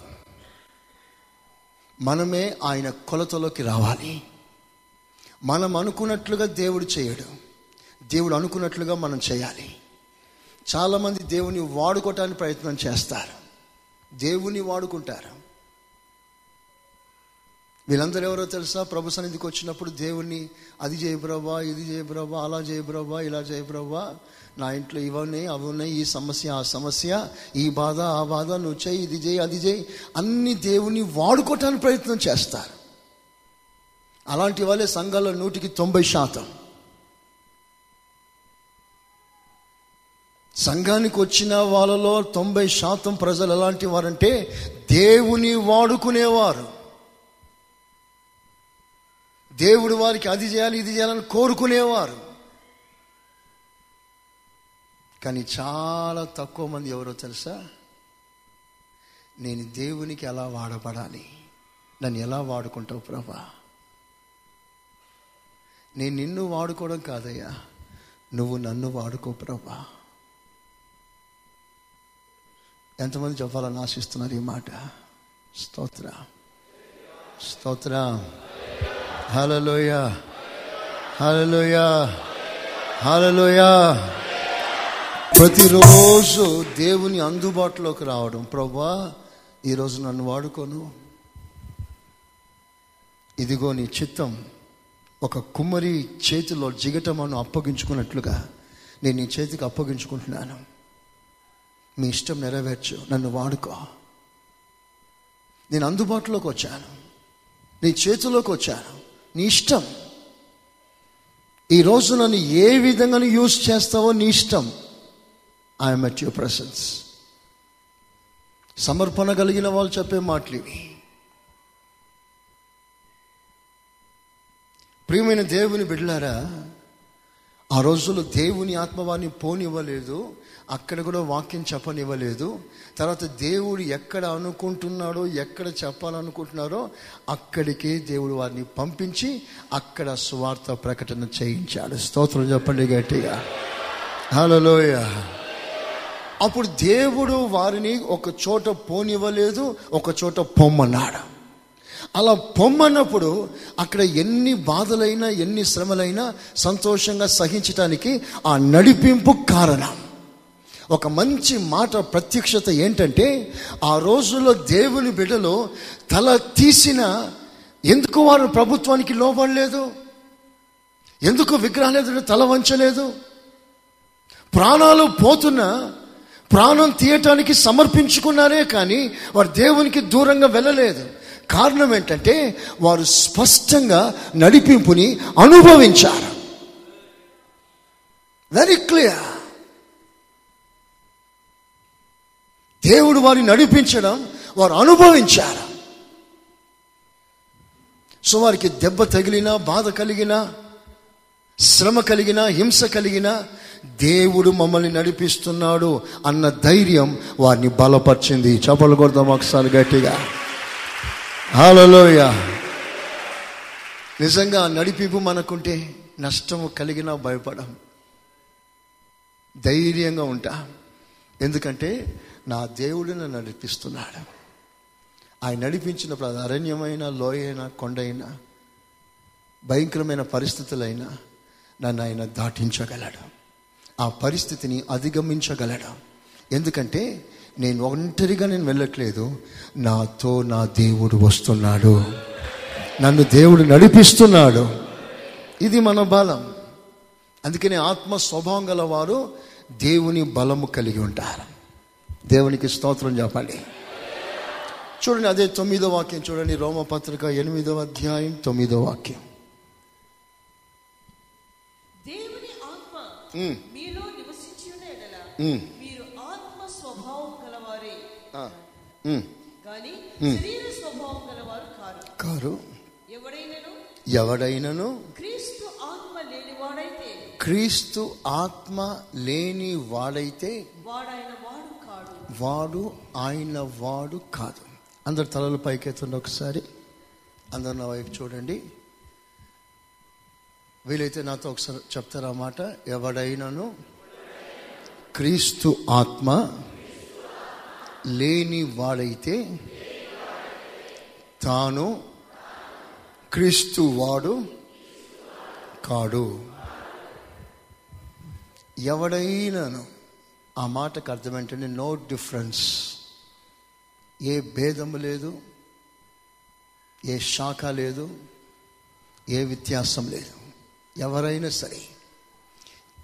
మనమే ఆయన కొలతలోకి రావాలి. మనం అనుకున్నట్లుగా దేవుడు చేయడు. దేవుడు అనుకున్నట్లుగా మనం చేయాలి. చాలామంది దేవుని వాడుకోవటానికి ప్రయత్నం చేస్తారు. దేవుని వాడుకుంటారు. వీళ్ళందరూ ఎవరో తెలుసా? ప్రభు సన్నిధికి వచ్చినప్పుడు దేవుణ్ణి అది చేయబ్రవ్వా ఇది చేయబ్రవ్వా అలా చేయబ్రవ్వా ఇలా చేయబ్రవ్వా నా ఇంట్లో ఇవన్నీ అవి ఉన్నాయి ఈ సమస్య ఆ సమస్య ఈ బాధ ఆ బాధ నువ్వు చేయి ఇది చేయి అది చేయి అన్ని దేవుని వాడుకోవటానికి ప్రయత్నం చేస్తారు. అలాంటి వాళ్ళే సంఘాల నూటికి తొంభై శాతం. సంఘానికి వచ్చిన వాళ్ళలో తొంభై శాతం ప్రజలు ఎలాంటి వారంటే దేవుని వాడుకునేవారు. దేవుడు వారికి అది చేయాలి ఇది చేయాలని కోరుకునేవారు. కానీ చాలా తక్కువ మంది ఎవరో తెలుసా? నేను దేవునికి ఎలా వాడబడాలి? నన్ను ఎలా వాడుకుంటావు ప్రభా? నేను నిన్ను వాడుకోవడం కాదయ్యా నువ్వు నన్ను వాడుకో ప్రభా. ఎంతమంది చెప్పాలని ఆశిస్తున్నారు ఈ మాట? స్తోత్ర. స్తోత్ర. హలలోయ హలలోయ హలలోయ ప్రతిరోజు దేవుని అందుబాటులోకి రావడం. ప్రభా ఈరోజు నన్ను వాడుకోను. ఇదిగో నీ చిత్తం. ఒక కుమ్మరి చేతిలో జిగటమను అప్పగించుకున్నట్లుగా నేను నీ చేతికి అప్పగించుకుంటున్నాను. మీ ఇష్టం నెరవేర్చు నన్ను వాడుకో. నేను అందుబాటులోకి వచ్చాను. నీ చేతిలోకి వచ్చాను. నీ ఇష్టం. ఈరోజు నన్ను ఏ విధంగా యూజ్ చేస్తావో నీ ఇష్టం. ఐఎమ్ అట్ యువర్ ప్రసెన్స్ సమర్పణ కలిగిన వాళ్ళు చెప్పే మాటలు ఇవి. ప్రియమైన దేవుని బిడ్డలారా ఆ రోజుల్లో దేవుని ఆత్మవాన్ని పోనివ్వలేదు. అక్కడ కూడా వాక్యం చెప్పనివ్వలేదు. తర్వాత దేవుడు ఎక్కడ అనుకుంటున్నాడో ఎక్కడ చెప్పాలనుకుంటున్నారో అక్కడికే దేవుడు వారిని పంపించి అక్కడ స్వార్థ ప్రకటన చేయించాడు. స్తోత్రం చెప్పండి గట్టిగా. హలోయ అప్పుడు దేవుడు వారిని ఒక చోట పోనివ్వలేదు ఒక చోట పొమ్మన్నాడు. అలా పొమ్మన్నప్పుడు అక్కడ ఎన్ని బాధలైనా ఎన్ని శ్రమలైనా సంతోషంగా సహించటానికి ఆ నడిపింపు కారణం. ఒక మంచి మాట ప్రత్యక్షత ఏంటంటే ఆ రోజుల్లో దేవుని బిడ్డలో తల తీసిన ఎందుకు వారు ప్రభుత్వానికి లోబడలేదు? ఎందుకు విగ్రహాలు తల వంచలేదు? ప్రాణాలు పోతున్నా ప్రాణం తీయటానికి సమర్పించుకున్నారే కానీ వారు దేవునికి దూరంగా వెళ్ళలేదు. కారణం ఏంటంటే వారు స్పష్టంగా నడిపింపుని అనుభవించారు. వెరీ క్లియర్ దేవుడు వారిని నడిపించడం వారు అనుభవించారు? సో వారికి దెబ్బ తగిలినా బాధ కలిగినా శ్రమ కలిగినా హింస కలిగినా దేవుడు మమ్మల్ని నడిపిస్తున్నాడు అన్న ధైర్యం వారిని బలపరిచింది. చపలు కొడదాం ఒకసారి గట్టిగా. హాలలోయ నిజంగా నడిపింపు మనకుంటే నష్టము కలిగినా భయపడం. ధైర్యంగా ఉంటా. ఎందుకంటే నా దేవుడిని నడిపిస్తున్నాడు. ఆయన నడిపించినప్పుడు అది అరణ్యమైన లోయైనా కొండైనా భయంకరమైన పరిస్థితులైనా నన్ను ఆయన దాటించగలడు. ఆ పరిస్థితిని అధిగమించగలడు. ఎందుకంటే నేను ఒంటరిగా నేను వెళ్ళట్లేదు. నాతో నా దేవుడు వస్తున్నాడు. నన్ను దేవుడు నడిపిస్తున్నాడు. ఇది మన బలం. అందుకనే ఆత్మ స్వభావం గల వారు దేవుని బలము కలిగి ఉంటారు. దేవునికి స్తోత్రం చెప్పాలి. చూడండి అదే తొమ్మిదో వాక్యం చూడండి రోమపత్రిక ఎనిమిదవ అధ్యాయం తొమ్మిదో వాక్యం. దేవుని ఆత్మ మీలో ఎడల మీరు ఆత్మ స్వభావం గలవారే. గాని శరీర స్వభావం గలవారు కారు. కారు. ఎవడైనను? ఎవడైనను? క్రీస్తు ఆత్మ లేనివాడైతే. క్రీస్తు ఆత్మ లేని వాడైతే వాడాయన వాడు వాడు ఆయన వాడు కాదు. అందరు తలలు పైకెత్తండి ఒకసారి. అందరు నా వైపు చూడండి. వీలైతే నాతో ఒకసారి చెప్తారా మాట. ఎవడైనాను క్రీస్తు ఆత్మ లేని వాడైతే తాను క్రీస్తు వాడు కాడు. ఎవడైనాను ఆ మాటకు అర్థం ఏంటంటే నో డిఫరెన్స్ ఏ భేదము లేదు ఏ శాఖ లేదు ఏ వ్యత్యాసం లేదు. ఎవరైనా సరే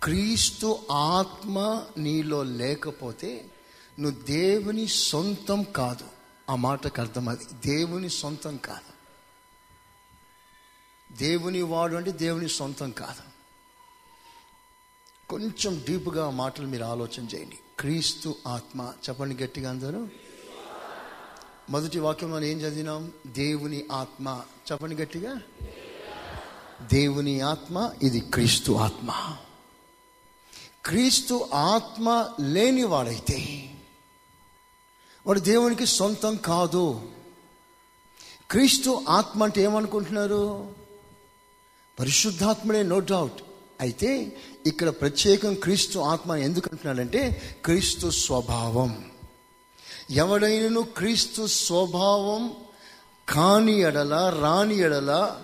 క్రీస్తు ఆత్మ నీలో లేకపోతే నువ్వు దేవుని సొంతం కాదు. ఆ మాటకు అర్థం అది. దేవుని సొంతం కాదు. దేవుని వాడు అంటే దేవుని సొంతం కాదు. కొంచెం డీప్గా మాటలు మీరు ఆలోచన చేయండి. క్రీస్తు ఆత్మ. చెప్పండి గట్టిగా అందరూ. మొదటి వాక్యం మనం ఏం చదివినాం? దేవుని ఆత్మ. చెప్పండి గట్టిగా. దేవుని ఆత్మ ఇది క్రీస్తు ఆత్మ. క్రీస్తు ఆత్మ లేనివాడైతే వాడు దేవునికి సొంతం కాదు. క్రీస్తు ఆత్మ అంటే ఏమనుకుంటున్నారు? పరిశుద్ధాత్మడే నో డౌట్. అయితే ఇక్కడ ప్రత్యేకం క్రీస్తు ఆత్మ ఎందుకు అంటున్నాడంటే క్రీస్తు స్వభావం. ఎవడైనను క్రీస్తు స్వభావం కాని ఎడల రాని ఎడల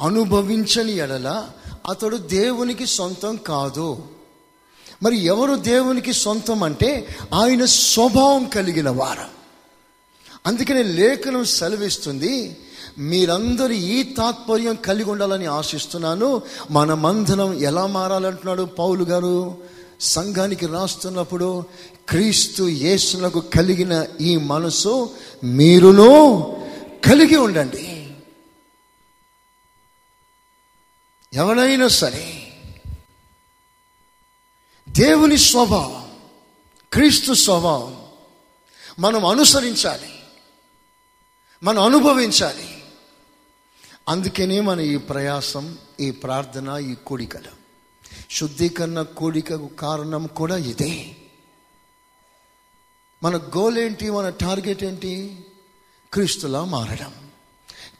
అనుభవించని ఎడల అతడు దేవునికి సొంతం కాదు. మరి ఎవరు దేవునికి సొంతం అంటే ఆయన స్వభావం కలిగిన వారు. అందుకనే లేఖనం సెలవిస్తుంది మీరందరూ ఈ తాత్పర్యం కలిగి ఉండాలని ఆశిస్తున్నాను. మనమందరం ఎలా మారాలంటున్నాడు పౌలు గారు? సంఘానికి రాస్తున్నప్పుడు క్రీస్తు యేసులకు కలిగిన ఈ మనసు మీరును కలిగి ఉండండి. ఎవరైనా సరే దేవుని స్వభావం క్రీస్తు స్వభావం మనం అనుసరించాలి మనం అనుభవించాలి. అందుకనే మన ఈ ప్రయాసం ఈ ప్రార్థన ఈ కోడికలు. శుద్ధీకరణ కోడికకు కారణం కూడా ఇదే. మన గోల్ ఏంటి? మన టార్గెట్ ఏంటి? క్రీస్తులా మారడం.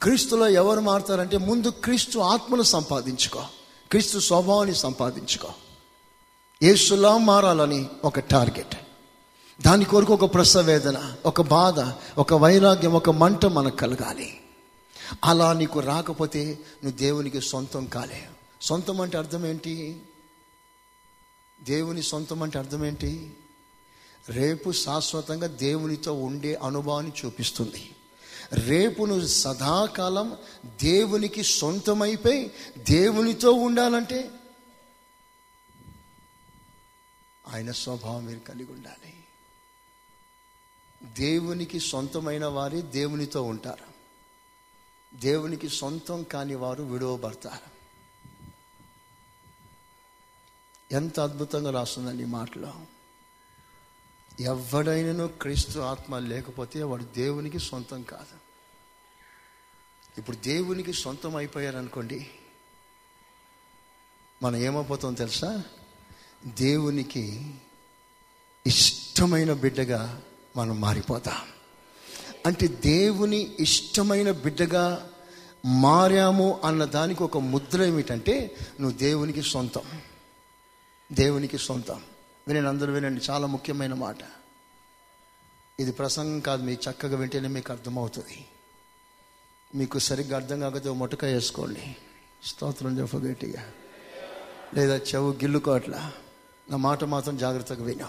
క్రీస్తులో ఎవరు మారుతారంటే ముందు క్రీస్తు ఆత్మను సంపాదించుకో. క్రీస్తు స్వభావాన్ని సంపాదించుకో. యేసులా మారాలని ఒక టార్గెట్ దాని కొరకు ఒక ప్రసవేదన ఒక బాధ ఒక వైరాగ్యం ఒక మంట మనకు కలగాలి. అలా నీకు రాకపోతే నువ్వు దేవునికి సొంతం కాలే. సొంతం అంటే అర్థం ఏంటి? దేవుని సొంతం అంటే అర్థం ఏంటి? రేపు శాశ్వతంగా దేవునితో ఉండే అనుభవాన్ని చూపిస్తుంది. రేపు నువ్వు సదాకాలం దేవునికి సొంతమైపోయి దేవునితో ఉండాలంటే ఆయన స్వభావం మీరు కలిగి ఉండాలి. దేవునికి సొంతమైన వారే దేవునితో ఉంటారు. దేవునికి సొంతం కాని వారు విడువబడతారు. ఎంత అద్భుతంగా రాస్తుందండి ఈ మాటలో. ఎవడైనను క్రీస్తు ఆత్మ లేకపోతే వాడు దేవునికి సొంతం కాదు. ఇప్పుడు దేవునికి సొంతం అయిపోయారనుకోండి మనం ఏమైపోతాం తెలుసా? దేవునికి ఇష్టమైన బిడ్డగా మనం మారిపోతాం. అంటే దేవుని ఇష్టమైన బిడ్డగా మారాము అన్న దానికి ఒక ముద్ర ఏమిటంటే నువ్వు దేవునికి సొంతం. దేవునికి సొంతం. వినండి అందరూ వినండి చాలా ముఖ్యమైన మాట. ఇది ప్రసంగం కాదు మీ చక్కగా వింటేనే మీకు అర్థమవుతుంది. మీకు సరిగ్గా అర్థం కాకపోతే మొటక వేసుకోండి. స్తోత్రం చెప్ప గట్టిగా. లేదా చెవు గిల్లుకోట్లా నా మాట మాత్రం జాగ్రత్తగా వినా.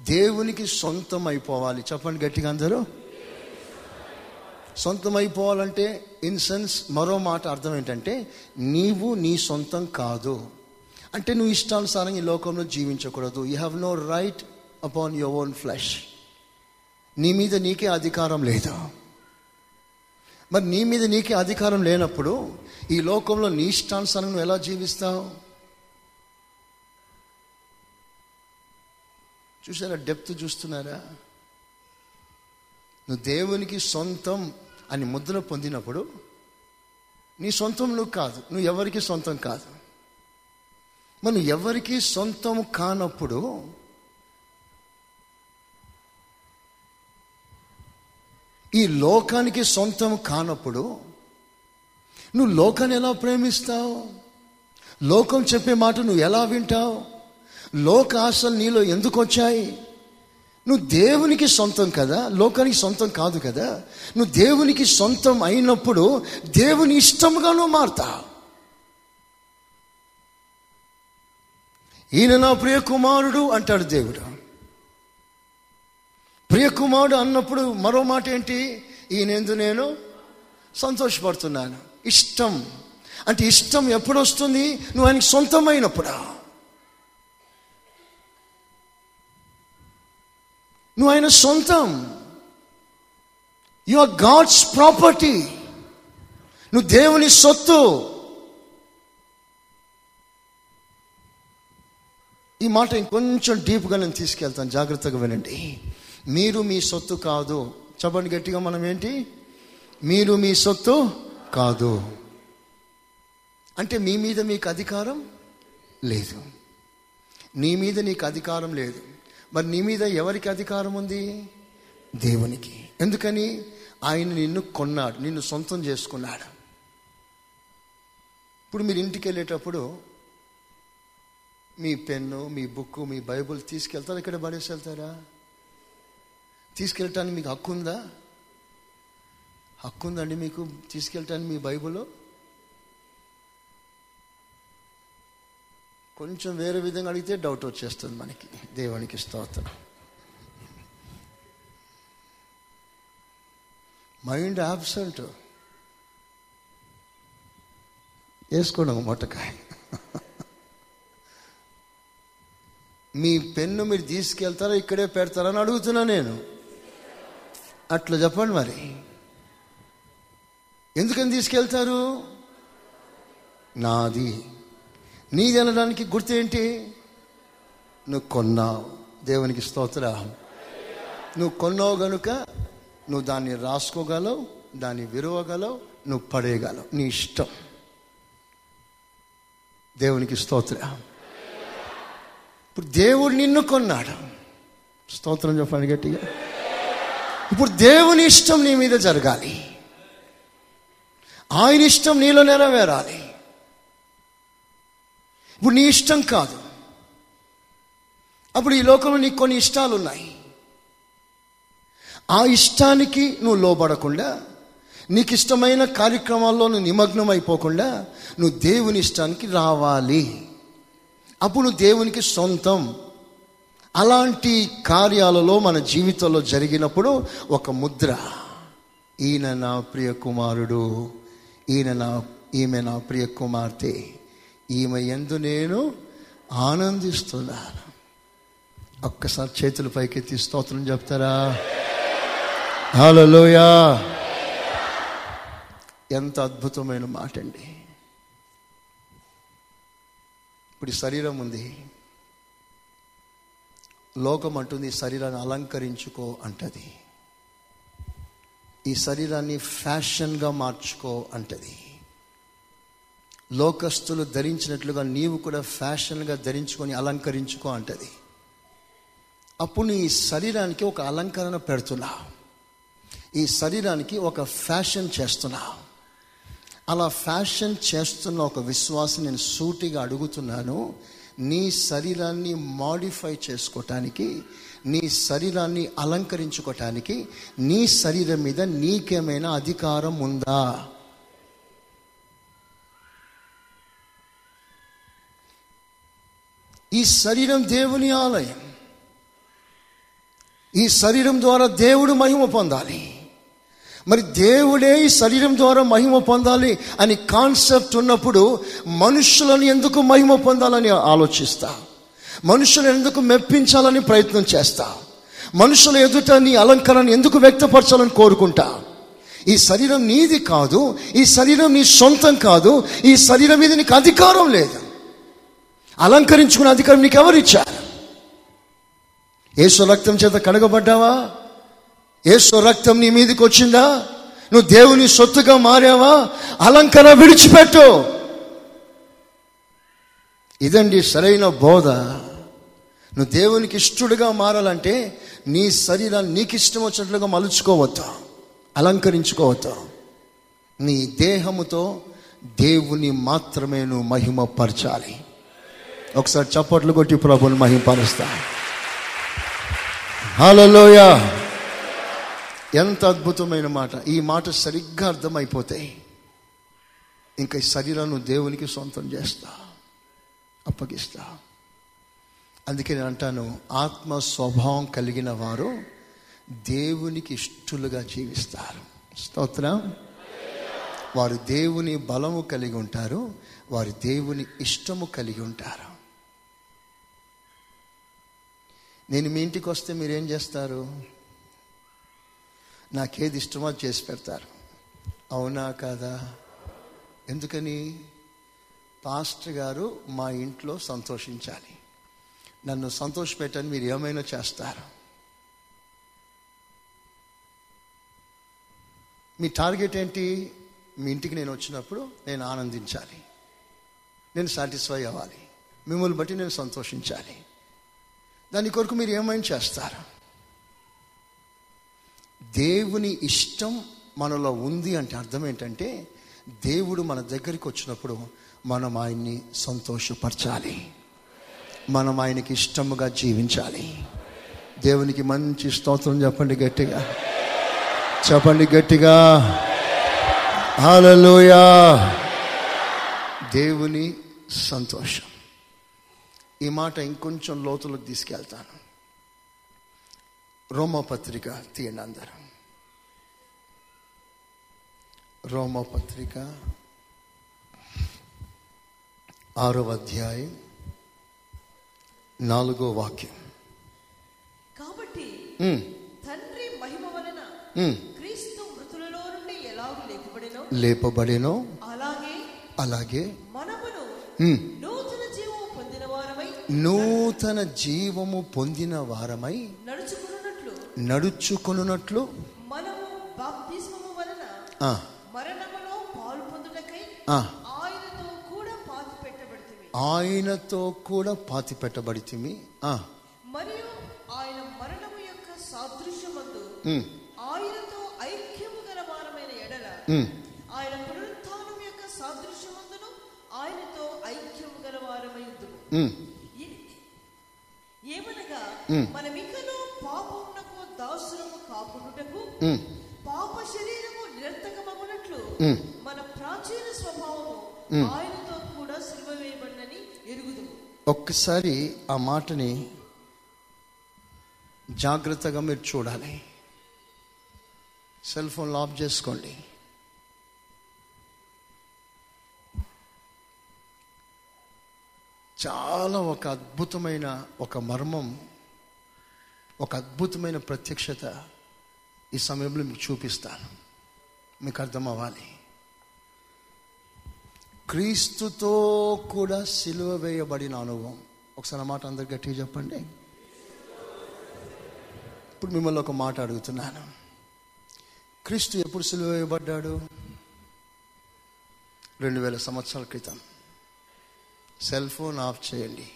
దేవునికి సొంతం అయిపోవాలి. చెప్పండి గట్టిగా అందరూ. సొంతం అయిపోవాలంటే ఇన్ సెన్స్ మరో మాట అర్థం ఏంటంటే నీవు నీ సొంతం కాదు. అంటే నువ్వు ఇష్టానుసారం ఈ లోకంలో జీవించకూడదు. You have no right upon your own flesh నీ మీద నీకే అధికారం లేదు. మరి నీ మీద నీకే అధికారం లేనప్పుడు ఈ లోకంలో నీ ఇష్టానుసారం నువ్వు ఎలా జీవిస్తావు? చూసారా డెప్త్ చూస్తున్నారా? నువ్వు దేవునికి సొంతం అని ముద్ర పొందినప్పుడు నీ సొంతం నువ్వు కాదు నువ్వు ఎవరికి సొంతం కాదు. మనం ఎవరికి సొంతం కానప్పుడు ఈ లోకానికి సొంతం కానప్పుడు నువ్వు లోకాన్ని ఎలా ప్రేమిస్తావు? లోకం చెప్పే మాట నువ్వు ఎలా వింటావు? లోక ఆశలు నీలో ఎందుకు వచ్చాయి? నువ్వు దేవునికి సొంతం కదా? లోకానికి సొంతం కాదు కదా? నువ్వు దేవునికి సొంతం అయినప్పుడు దేవుని ఇష్టంగా నువ్వు మారుతావు. ఈయన నా ప్రియ కుమారుడు అంటాడు దేవుడు. ప్రియ కుమారుడు అన్నప్పుడు మరో మాట ఏంటి? ఈయనందు నేను సంతోషపడుతున్నాను. ఇష్టం. అంటే ఇష్టం ఎప్పుడు వస్తుంది? నువ్వు ఆయనకి సొంతమైనప్పుడా? నువ్వు ఆయన సొంతం. యు ఆర్ గాడ్స్ ప్రాపర్టీ నువ్వు దేవుని సొత్తు. ఈ మాట ఇంకొంచెం డీప్గా నేను తీసుకెళ్తాను. జాగ్రత్తగా వినండి. మీరు మీ సొత్తు కాదు. చెప్పండి గట్టిగా మనం ఏంటి? మీరు మీ సొత్తు కాదు. అంటే మీ మీద మీకు అధికారం లేదు. నీ మీద నీకు అధికారం లేదు. మరి నీ మీద ఎవరికి అధికారం ఉంది? దేవునికి. ఎందుకని? ఆయన నిన్ను కొన్నాడు నిన్ను సొంతం చేసుకున్నాడు. ఇప్పుడు మీరు ఇంటికి వెళ్ళేటప్పుడు మీ పెన్ను మీ బుక్ మీ బైబుల్ తీసుకెళ్తారా? ఇక్కడ పడేసి వెళ్తారా? తీసుకెళ్ళటానికి మీకు హక్కు ఉందా? హక్కు ఉందండి మీకు తీసుకెళ్ళటానికి మీ బైబుల్ కొంచెం వేరే విధంగా అడిగితే డౌట్ వచ్చేస్తుంది మనకి. దేవునికి స్తోత్రం. మైండ్ ఆబ్సెంట్ వేసుకోండి ఒక మొట్టకాయ. మీ పెన్ను మీరు తీసుకెళ్తారా ఇక్కడే పెడతారా అని అడుగుతున్నా నేను. అట్లా చెప్పండి మరి. ఎందుకని తీసుకెళ్తారు? నాది. నీది అనడానికి గుర్తు ఏంటి? నువ్వు కొన్నావు. దేవునికి స్తోత్ర నువ్వు కొన్నావు గనుక నువ్వు దాన్ని రాసుకోగలవు దాన్ని విరవగలవు నువ్వు పడేయగలవు. నీ ఇష్టం. దేవునికి స్తోత్ర ఇప్పుడు దేవుడు నిన్ను కొన్నాడు. స్తోత్రం చెప్పండి గట్టిగా. ఇప్పుడు దేవుని ఇష్టం నీ మీద జరగాలి. ఆయన ఇష్టం నీలో నెరవేరాలి. ఇప్పుడు నీ ఇష్టం కాదు. అప్పుడు ఈ లోకంలో నీకు కొన్ని ఇష్టాలు ఉన్నాయి ఆ ఇష్టానికి నువ్వు లోబడకుండా నీకు ఇష్టమైన కార్యక్రమాల్లో నువ్వు నిమగ్నం అయిపోకుండా నువ్వు దేవుని ఇష్టానికి రావాలి. అప్పుడు నువ్వు దేవునికి సొంతం. అలాంటి కార్యాలలో మన జీవితంలో జరిగినప్పుడు ఒక ముద్ర. ఈయన నా ప్రియ కుమారుడు. ఈయన నా ఈమె నా ప్రియ కుమార్తె. ఈమె ఎందు నేను ఆనందిస్తున్నాను. ఒక్కసారి చేతుల పైకెత్తి స్తోత్రం చెప్తారా? హలోయా ఎంత అద్భుతమైన మాట అండి ఇప్పుడు శరీరం ఉంది. లోకం అంటుంది ఈ శరీరాన్ని అలంకరించుకో అంటది. ఈ శరీరాన్ని ఫ్యాషన్గా మార్చుకో అంటది. లోకస్తులు ధరించినట్లుగా నీవు కూడా ఫ్యాషన్గా ధరించుకొని అలంకరించుకో అంటది. అప్పుడు నీ శరీరానికి ఒక అలంకరణ పెడుతున్నా. ఈ శరీరానికి ఒక ఫ్యాషన్ చేస్తున్నా. అలా ఫ్యాషన్ చేస్తున్న ఒక విశ్వాసం నేను సూటిగా అడుగుతున్నాను నీ శరీరాన్ని మాడిఫై చేసుకోవటానికి నీ శరీరాన్ని అలంకరించుకోవటానికి నీ శరీరం మీద నీకేమైనా అధికారం ఉందా? ఈ శరీరం దేవుని ఆలయం. ఈ శరీరం ద్వారా దేవుడు మహిమ పొందాలి. మరి దేవుడే ఈ శరీరం ద్వారా మహిమ పొందాలి అని కాన్సెప్ట్ ఉన్నప్పుడు మనుషులను ఎందుకు మహిమ పొందాలని ఆలోచిస్తా? మనుషులను ఎందుకు మెప్పించాలని ప్రయత్నం చేస్తా? మనుషుల ఎదుట నీ అలంకరణ ఎందుకు వ్యక్తపరచాలని కోరుకుంటా? ఈ శరీరం నీది కాదు ఈ శరీరం నీ సొంతం కాదు ఈ శరీరం మీద నీకు అధికారం లేదు. అలంకరించుకునే అధికారం నీకు ఎవరిచ్చారు ఏసు రక్తం చేత కడగబడ్డావా? ఏసు రక్తం నీ మీదకి వచ్చిందా? నువ్వు దేవుని సొత్తుగా మారావా? అలంకరణ విడిచిపెట్టు. ఇదండి సరైన బోధ. నువ్వు దేవునికి ఇష్టడుగా మారాలంటే నీ శరీరాన్ని నీకు ఇష్టం వచ్చినట్లుగా మలుచుకోవద్దు. అలంకరించుకోవద్దు. నీ దేహముతో దేవుని మాత్రమే నువ్వు మహిమపరచాలి. ఒకసారి చప్పట్లు కొట్టి ప్రభుని మహింపరుస్తా. హలోయ ఎంత అద్భుతమైన మాట. ఈ మాట సరిగ్గా అర్థమైపోతే ఇంకా ఈ శరీరాన్ని దేవునికి సొంతం చేస్తా. అప్పగిస్తా. అందుకే నేను అంటాను ఆత్మ స్వభావం కలిగిన వారు దేవునికి ఇష్టలుగా జీవిస్తారు. స్తోత్రం. వారు దేవుని బలము కలిగి ఉంటారు వారు దేవుని ఇష్టము కలిగి ఉంటారు. నేను మీ ఇంటికి వస్తే మీరేం చేస్తారు? నాకేది ఇష్టమో చేసి పెడతారు. అవునా కాదా? ఎందుకని? పాస్టర్ గారు మా ఇంట్లో సంతోషించాలి. నన్ను సంతోషపెట్టని మీరు ఏమైనా చేస్తారు? మీ టార్గెట్ ఏంటి? మీ ఇంటికి నేను వచ్చినప్పుడు నేను ఆనందించాలి. నేను సాటిస్ఫై అవ్వాలి. మిమ్మల్ని బట్టి నేను సంతోషించాలి. దాని కొరకు మీరు ఏమైనా చేస్తారు? దేవుని ఇష్టం మనలో ఉంది అంటే అర్థం ఏంటంటే దేవుడు మన దగ్గరికి వచ్చినప్పుడు మనం ఆయన్ని సంతోషపరచాలి. మనం ఆయనకి ఇష్టముగా జీవించాలి. దేవునికి మంచి స్తోత్రం చెప్పండి గట్టిగా. చెప్పండి గట్టిగా. హలోయా దేవుని సంతోషం. ఈ మాట ఇంకొంచెం లోతులకు తీసుకెళ్తాను. రోమపత్రిక తీయండి అందరం రోమపత్రిక ఆరవ అధ్యాయం నాలుగో వాక్యం. కాబట్టి తండ్రి మహిమ వలన. క్రీస్తు మృతులలో నుండి ఎలాగూ లేపబడినో? లేపబడినో? అలాగే అలాగే. మనమును నూతన జీవము పొందిన వారమై నడుచుకున్నట్లు. నడుచుకొనున్నట్లు మనము బాప్తిస్మము వలన ఆ, మరణములో పాలు పొందుటకై ఆ, ఆయనతో కూడా పాతి పెట్టబడుతుంది ఆయనతో కూడా పాతి పెట్టబడితిమి. మరియు ఆయన మరణము యొక్క సాదృశ్యమందు ఉమ్, ఆయనతో ఐక్యము గల వారమైన ఎడల ఉమ్. ఆయన పునరుత్థానం యొక్క సాదృశ్యమందును ఆయనతో ఐక్యము గల ఆయనతో కూడా సిలువ వేయబడినని ఎరుగుదుము. ఒక్కసారి ఆ మాటని జాగ్రత్తగా మీరు చూడాలి. సెల్ ఫోన్లో ఆఫ్ చేసుకోండి. చాలా ఒక అద్భుతమైన ఒక మర్మం ఒక అద్భుతమైన ప్రత్యక్షత ఈ సమయంలో మీకు చూపిస్తాను. మీకు అర్థం అవ్వాలి. క్రీస్తుతో కూడా సిలువ వేయబడిన అనుభవం ఒకసారి ఆ మాట అందరు గట్టిగా చెప్పండి. ఇప్పుడు మిమ్మల్ని ఒక మాట అడుగుతున్నాను. క్రీస్తు ఎప్పుడు సిలువ వేయబడ్డాడు? రెండు వేల సంవత్సరాల క్రితం. సెల్ ఫోన్ ఆఫ్ చేయండి.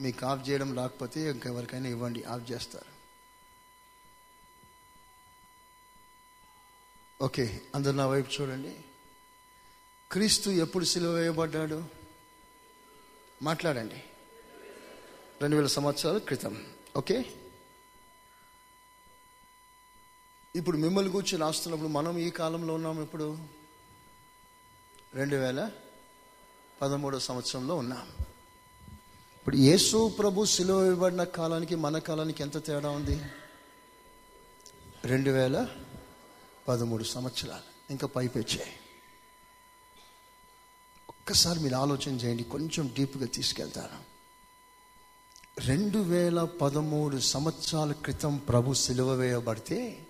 మీకు ఆఫ్ చేయడం రాకపోతే ఇంకెవరికైనా ఇవ్వండి ఆఫ్ చేస్తారు. ఓకే అందరు నా వైపు చూడండి. క్రీస్తు ఎప్పుడు సిలువ వేయబడ్డాడు? మాట్లాడండి. రెండు వేల సంవత్సరాల క్రితం. ఓకే? ఇప్పుడు మిమ్మల్ని కూర్చి రాస్తున్నప్పుడు మనం ఈ కాలంలో ఉన్నాం ఇప్పుడు రెండు వేల పదమూడో సంవత్సరంలో ఉన్నాం. ఇప్పుడు యేసు ప్రభు సిలువ వేయబడిన కాలానికి మన కాలానికి ఎంత తేడా ఉంది? రెండు వేల పదమూడు సంవత్సరాలు. ఇంకా పైపెచ్చాయి. ఒక్కసారి మీరు ఆలోచన చేయండి కొంచెం డీప్గా తీసుకెళ్తారా? రెండు వేల పదమూడు సంవత్సరాల క్రితం ప్రభు సిలువ వేయబడితే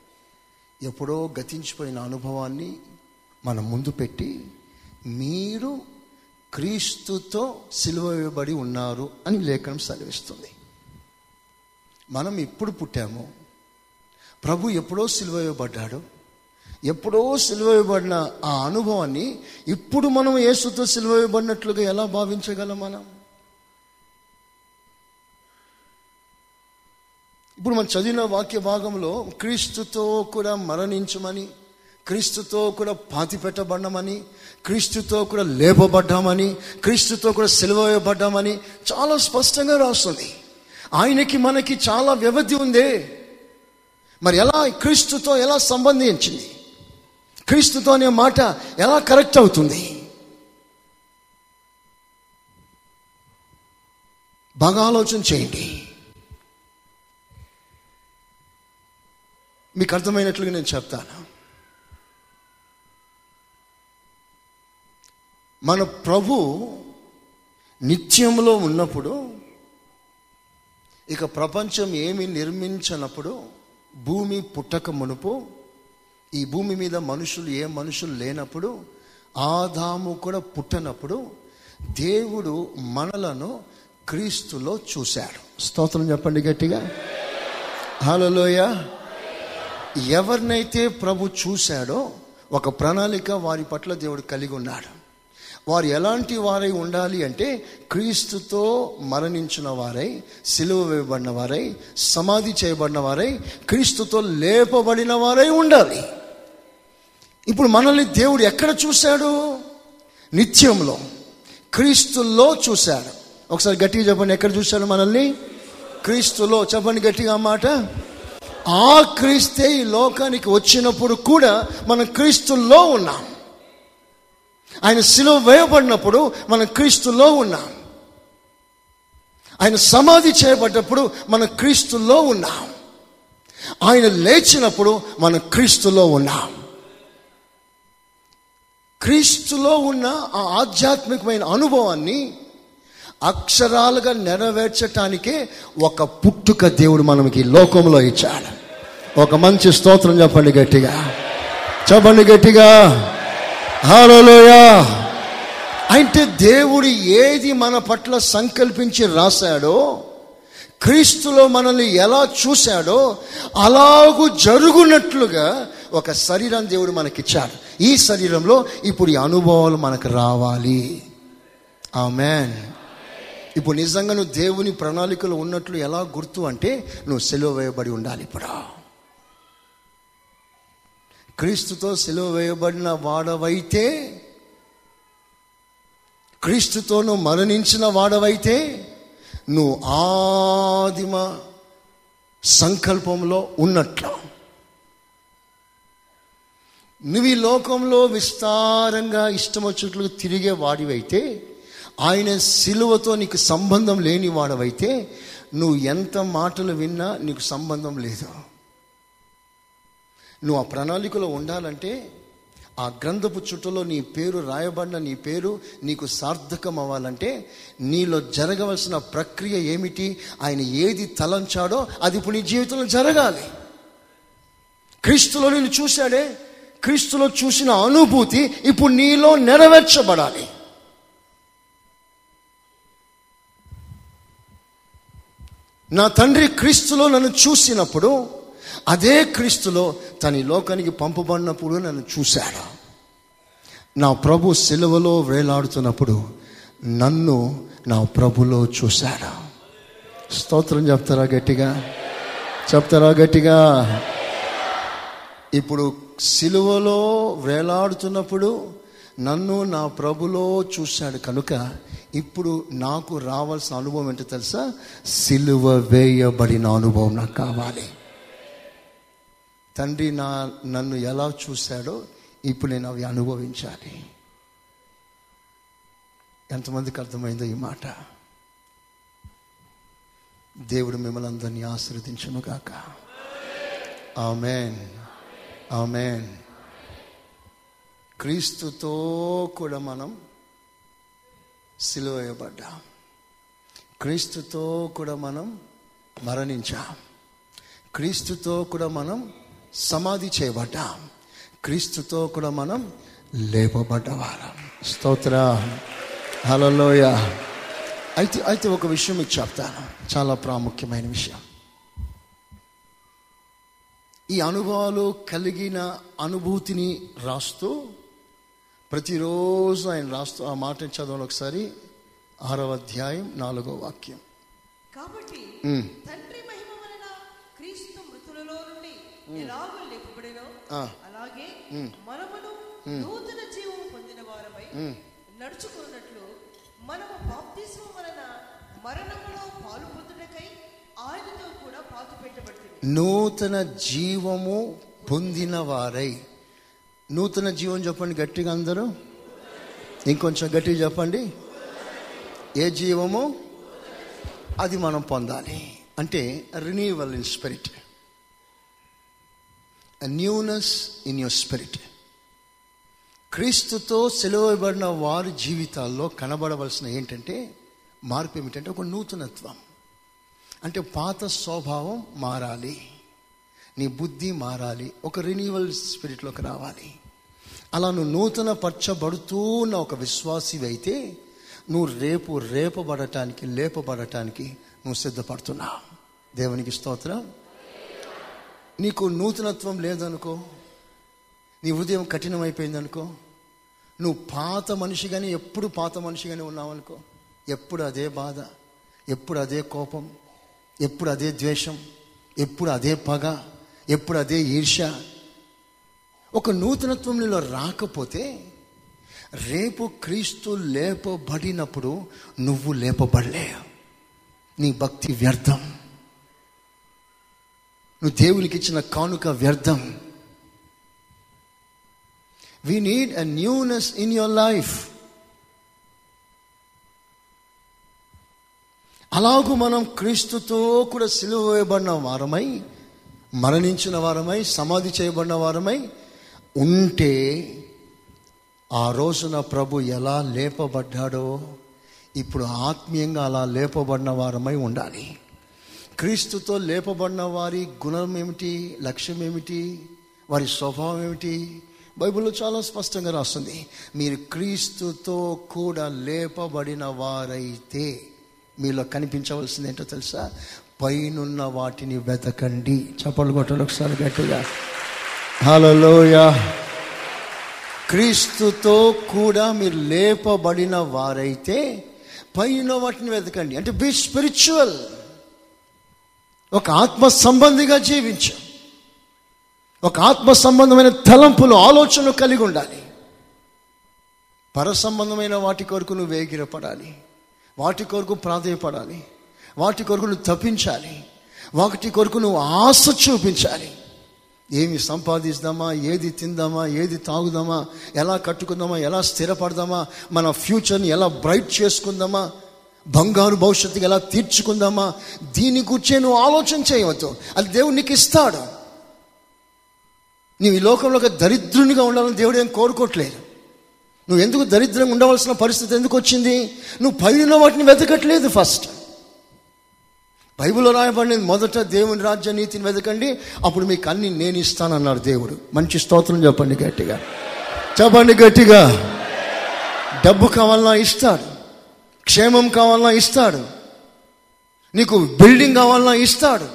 ఎప్పుడో గతించిపోయిన అనుభవాన్ని మనం ముందు పెట్టి మీరు క్రీస్తుతో సిలువ వేయబడి ఉన్నారు అని లేఖనం సెలవిస్తుంది. మనం ఇప్పుడు పుట్టాము ప్రభు ఎప్పుడో సిలువ వేయబడ్డాడు ఎప్పుడో సిలువ వేయబడిన ఆ అనుభవాన్ని ఇప్పుడు మనం యేసుతో సిలువ వేయబడినట్లుగా ఎలా భావించగలం మనం? ఇప్పుడు మనం చదివిన వాక్య భాగంలో క్రీస్తుతో కూడా మరణించమని క్రీస్తుతో కూడా పాతిపెట్టబడ్డమని క్రీస్తుతో కూడా లేపబడ్డామని క్రీస్తుతో కూడా సిలువ వేయబడ్డామని చాలా స్పష్టంగా రాస్తుంది. ఆయనకి మనకి చాలా వ్యవధి ఉందే. మరి ఎలా క్రీస్తుతో ఎలా సంబంధించింది? క్రీస్తుతో అనే మాట ఎలా కరెక్ట్ అవుతుంది? బాగా ఆలోచన చేయండి. మీకు అర్థమైనట్లుగా నేను చెప్తాను. మన ప్రభు నిత్యంలో ఉన్నప్పుడు ఇక ప్రపంచం ఏమి నిర్మించనప్పుడు భూమి పుట్టక మునుపు ఈ భూమి మీద మనుషులు ఏ మనుషులు లేనప్పుడు ఆదాము కూడా పుట్టనప్పుడు దేవుడు మనలను క్రీస్తులో చూశాడు. స్తోత్రం చెప్పండి గట్టిగా. హలోయ ఎవరినైతే ప్రభు చూశాడో ఒక ప్రణాళిక వారి పట్ల దేవుడు కలిగి ఉన్నాడు. వారు ఎలాంటి వారై ఉండాలి అంటే క్రీస్తుతో మరణించిన వారై సిలువ వేయబడిన వారై సమాధి చేయబడిన వారై క్రీస్తుతో లేపబడిన వారై ఉండాలి. ఇప్పుడు మనల్ని దేవుడు ఎక్కడ చూశాడు? నిత్యంలో. క్రీస్తులో చూశాడు. ఒకసారి గట్టిగా చెప్పండి ఎక్కడ చూశాడు మనల్ని? క్రీస్తులో. చెప్పండి గట్టిగా మాట. ఆ క్రీస్తే ఈ లోకానికి వచ్చినప్పుడు కూడా మనం క్రీస్తుల్లో ఉన్నాం. ఆయన శిలువ వేయబడినప్పుడు మనం క్రీస్తులో ఉన్నాం. ఆయన సమాధి చేయబడ్డప్పుడు మనం క్రీస్తులో ఉన్నాం. ఆయన లేచినప్పుడు మనం క్రీస్తులో ఉన్నాం. క్రీస్తులో ఉన్న ఆ ఆధ్యాత్మికమైన అనుభవాన్ని అక్షరాలుగా నెరవేర్చటానికే ఒక పుట్టుక దేవుడు మనకి లోకంలో ఇచ్చాడు. ఒక మంచి స్తోత్రం చెప్పండి గట్టిగా. చెప్పండి గట్టిగా. హలోయా అంటే దేవుడు ఏది మన పట్ల సంకల్పించి రాశాడో క్రీస్తులో మనల్ని ఎలా చూశాడో అలాగూ జరుగునట్లుగా ఒక శరీరం దేవుడు మనకిచ్చాడు. ఈ శరీరంలో ఇప్పుడు ఈ అనుభవాలు మనకు రావాలి. ఆమెన్. ఇప్పుడు నిజంగా నువ్వు దేవుని ప్రణాళికలో ఉన్నట్లు ఎలా గుర్తు అంటే నువ్వు సెలవు వేయబడి ఉండాలి ఇప్పుడు. క్రీస్తుతో సెలవు వేయబడిన వాడవైతే క్రీస్తుతో నువ్వు మరణించిన వాడవైతే నువ్వు ఆదిమ సంకల్పంలో ఉన్నట్లు. నువ్వు ఈ లోకంలో విస్తారంగా ఇష్టం తిరిగే వాడివైతే ఆయన సిలువతో నీకు సంబంధం లేని వాడవైతే నువ్వు ఎంత మాటలు విన్నా నీకు సంబంధం లేదు. నువ్వు ఆ ప్రణాళికలో ఉండాలంటే ఆ గ్రంథపు చుట్టలో నీ పేరు రాయబడిన నీ పేరు నీకు సార్థకం అవ్వాలంటే నీలో జరగవలసిన ప్రక్రియ ఏమిటి? ఆయన ఏది తలంచాడో అది ఇప్పుడు నీ జీవితంలో జరగాలి. క్రీస్తులో నేను చూశాడే. క్రీస్తులో చూసిన అనుభూతి ఇప్పుడు నీలో నెరవేర్చబడాలి. నా తండ్రి క్రీస్తులో నన్ను చూసినప్పుడు అదే క్రీస్తులో తన లోకానికి పంపబడినప్పుడు నన్ను చూశాడు? నా ప్రభు సిలువలో వేలాడుతున్నప్పుడు నన్ను నా ప్రభులో చూశాడు? స్తోత్రం చెప్తారా గట్టిగా? చెప్తారా గట్టిగా? ఇప్పుడు సిలువలో వేలాడుతున్నప్పుడు నన్ను నా ప్రభులో చూశాడు కనుక ఇప్పుడు నాకు రావాల్సిన అనుభవం ఏంటో తెలుసా? సిలువ వేయబడిన అనుభవం నాకు కావాలి. తండ్రి నా నన్ను ఎలా చూశాడో ఇప్పుడు నేను అవి అనుభవించాలి. ఎంతమందికి అర్థమైందో ఈ మాట? దేవుడు మిమ్మల్ని అందరినీ ఆశీర్వదించును గాక. ఆమెన్. ఆమెన్. క్రీస్తుతో కూడా మనం సిలువేయబడ్డాం. క్రీస్తుతో కూడా మనం మరణించాం. క్రీస్తుతో కూడా మనం సమాధి చేయబడ్డాం. క్రీస్తుతో కూడా మనం లేపబడ్డవారం. స్తోత్ర. హలలోయ అయితే అయితే ఒక విషయం మీకు చెప్తాను. చాలా ప్రాముఖ్యమైన విషయం. ఈ అనుభవాలు కలిగిన అనుభూతిని రాస్తూ ప్రతిరోజు ఆయన రాస్తూ ఆ మాట చదవాలి ఒకసారి. ఆరవ అధ్యాయం నాలుగో వాక్యం. కాబట్టి. తండ్రి మహిమ వలన క్రీస్తు మృతులలో నుండి ఎలాగో లేపబడినో ఆ. అలాగే మనమును నూతన జీవం పొందిన వారమై నడుచుకున్నట్లు మనము బాప్తిస్మం వలన మరణములో పాలు పొందుటకై ఆయనతో కూడా పాతు పెట్టబడుతుంది. నూతన జీవము పొందిన వారై. నూతన జీవం చెప్పండి గట్టిగా అందరూ? ఇంకొంచెం గట్టిగా చెప్పండి. ఏ జీవము? అది మనం పొందాలి. అంటే renewal in spirit newness in your spirit క్రీస్తుతో సెలవుబడిన వారి జీవితాల్లో కనబడవలసిన ఏంటంటే మార్పు ఏమిటంటే ఒక నూతనత్వం. అంటే పాత స్వభావం మారాలి. నీ బుద్ధి మారాలి. ఒక రినీవల్ స్పిరిట్లోకి రావాలి. అలా నువ్వు నూతన పరచబడుతూ ఉన్న ఒక విశ్వాసి అయితే నువ్వు రేపు రేపబడటానికి లేపబడటానికి నువ్వు సిద్ధపడుతున్నావు. దేవునికి స్తోత్రం. నీకు నూతనత్వం లేదనుకో నీ హృదయం కఠినమైపోయిందనుకో నువ్వు పాత మనిషిగానే ఎప్పుడు పాత మనిషిగానే ఉన్నావనుకో ఎప్పుడు అదే బాధ ఎప్పుడు అదే కోపం ఎప్పుడు అదే ద్వేషం ఎప్పుడు అదే పగ ఎప్పుడు అదే ఈర్ష్య ఒక నూతనత్వం నీలో రాకపోతే రేపు క్రీస్తు లేపబడినప్పుడు నువ్వు లేపబడలే నీ భక్తి వ్యర్థం. నువ్వు దేవునికి ఇచ్చిన కానుక వ్యర్థం. We need a newness in your life అలాగూ మనం క్రీస్తుతో కూడా సిలువ వేయబడిన వారమై మరణించిన వారమై సమాధి చేయబడిన వారమై ఉంటే ఆ రోజున ప్రభు ఎలా లేపబడ్డాడో ఇప్పుడు ఆత్మీయంగా అలా లేపబడిన వారమై ఉండాలి. క్రీస్తుతో లేపబడిన వారి గుణం ఏమిటి? లక్ష్యం ఏమిటి? వారి స్వభావం ఏమిటి? బైబిల్లో చాలా స్పష్టంగా రాస్తుంది. మీరు క్రీస్తుతో కూడా లేపబడిన వారైతే మీలో కనిపించవలసింది ఏంటో తెలుసా? పైనున్న వాటిని వెతకండి. చప్పలు కొట్టండి ఒకసారి గట్టిగా. హలోయ క్రీస్తుతో కూడా మీరు లేపబడిన వారైతే పైన వాటిని వెతకండి. అంటే బి స్పిరిచువల్. ఒక ఆత్మ సంబంధిగా జీవించు. ఒక ఆత్మ సంబంధమైన తలంపులు ఆలోచనలు కలిగి ఉండాలి. పర సంబంధమైన వాటి కొరకు నువ్వు వేగిరపడాలి. వాటి కొరకు ప్రాధాన్యపడాలి వాటి కొరకు నువ్వు తప్పించాలి. వాటి కొరకు నువ్వు ఆశ చూపించాలి. ఏమి సంపాదిస్తామా ఏది తిందామా? ఏది తాగుదామా? ఎలా కట్టుకుందామా? ఎలా స్థిరపడదామా? మన ఫ్యూచర్ని ఎలా బ్రైట్ చేసుకుందామా? బంగారు భవిష్యత్తుకి ఎలా తీర్చుకుందామా? దీని గురించే నువ్వు ఆలోచన చేయవద్దు. అది దేవుడు నీకు ఇస్తాడు. నువ్వు ఈ లోకంలో ఒక దరిద్రునిగా ఉండాలని దేవుడు ఏం కోరుకోవట్లేదు. నువ్వు ఎందుకు దరిద్రంగా ఉండవలసిన పరిస్థితి ఎందుకు వచ్చింది? నువ్వు పైన వాటిని వెతకట్లేదు ఫస్ట్. బైబిల్లో రాయబడింది మొదట దేవుని రాజ్య నీతిని వెతకండి అప్పుడు మీకు అన్ని నేను ఇస్తానన్నాడు దేవుడు. మంచి స్తోత్రం చెప్పండి గట్టిగా. చెప్పండి గట్టిగా. డబ్బు కావాలన్నా ఇస్తాడు. క్షేమం కావాలన్నా ఇస్తాడు. నీకు బిల్డింగ్ కావాలన్నా ఇస్తాడు.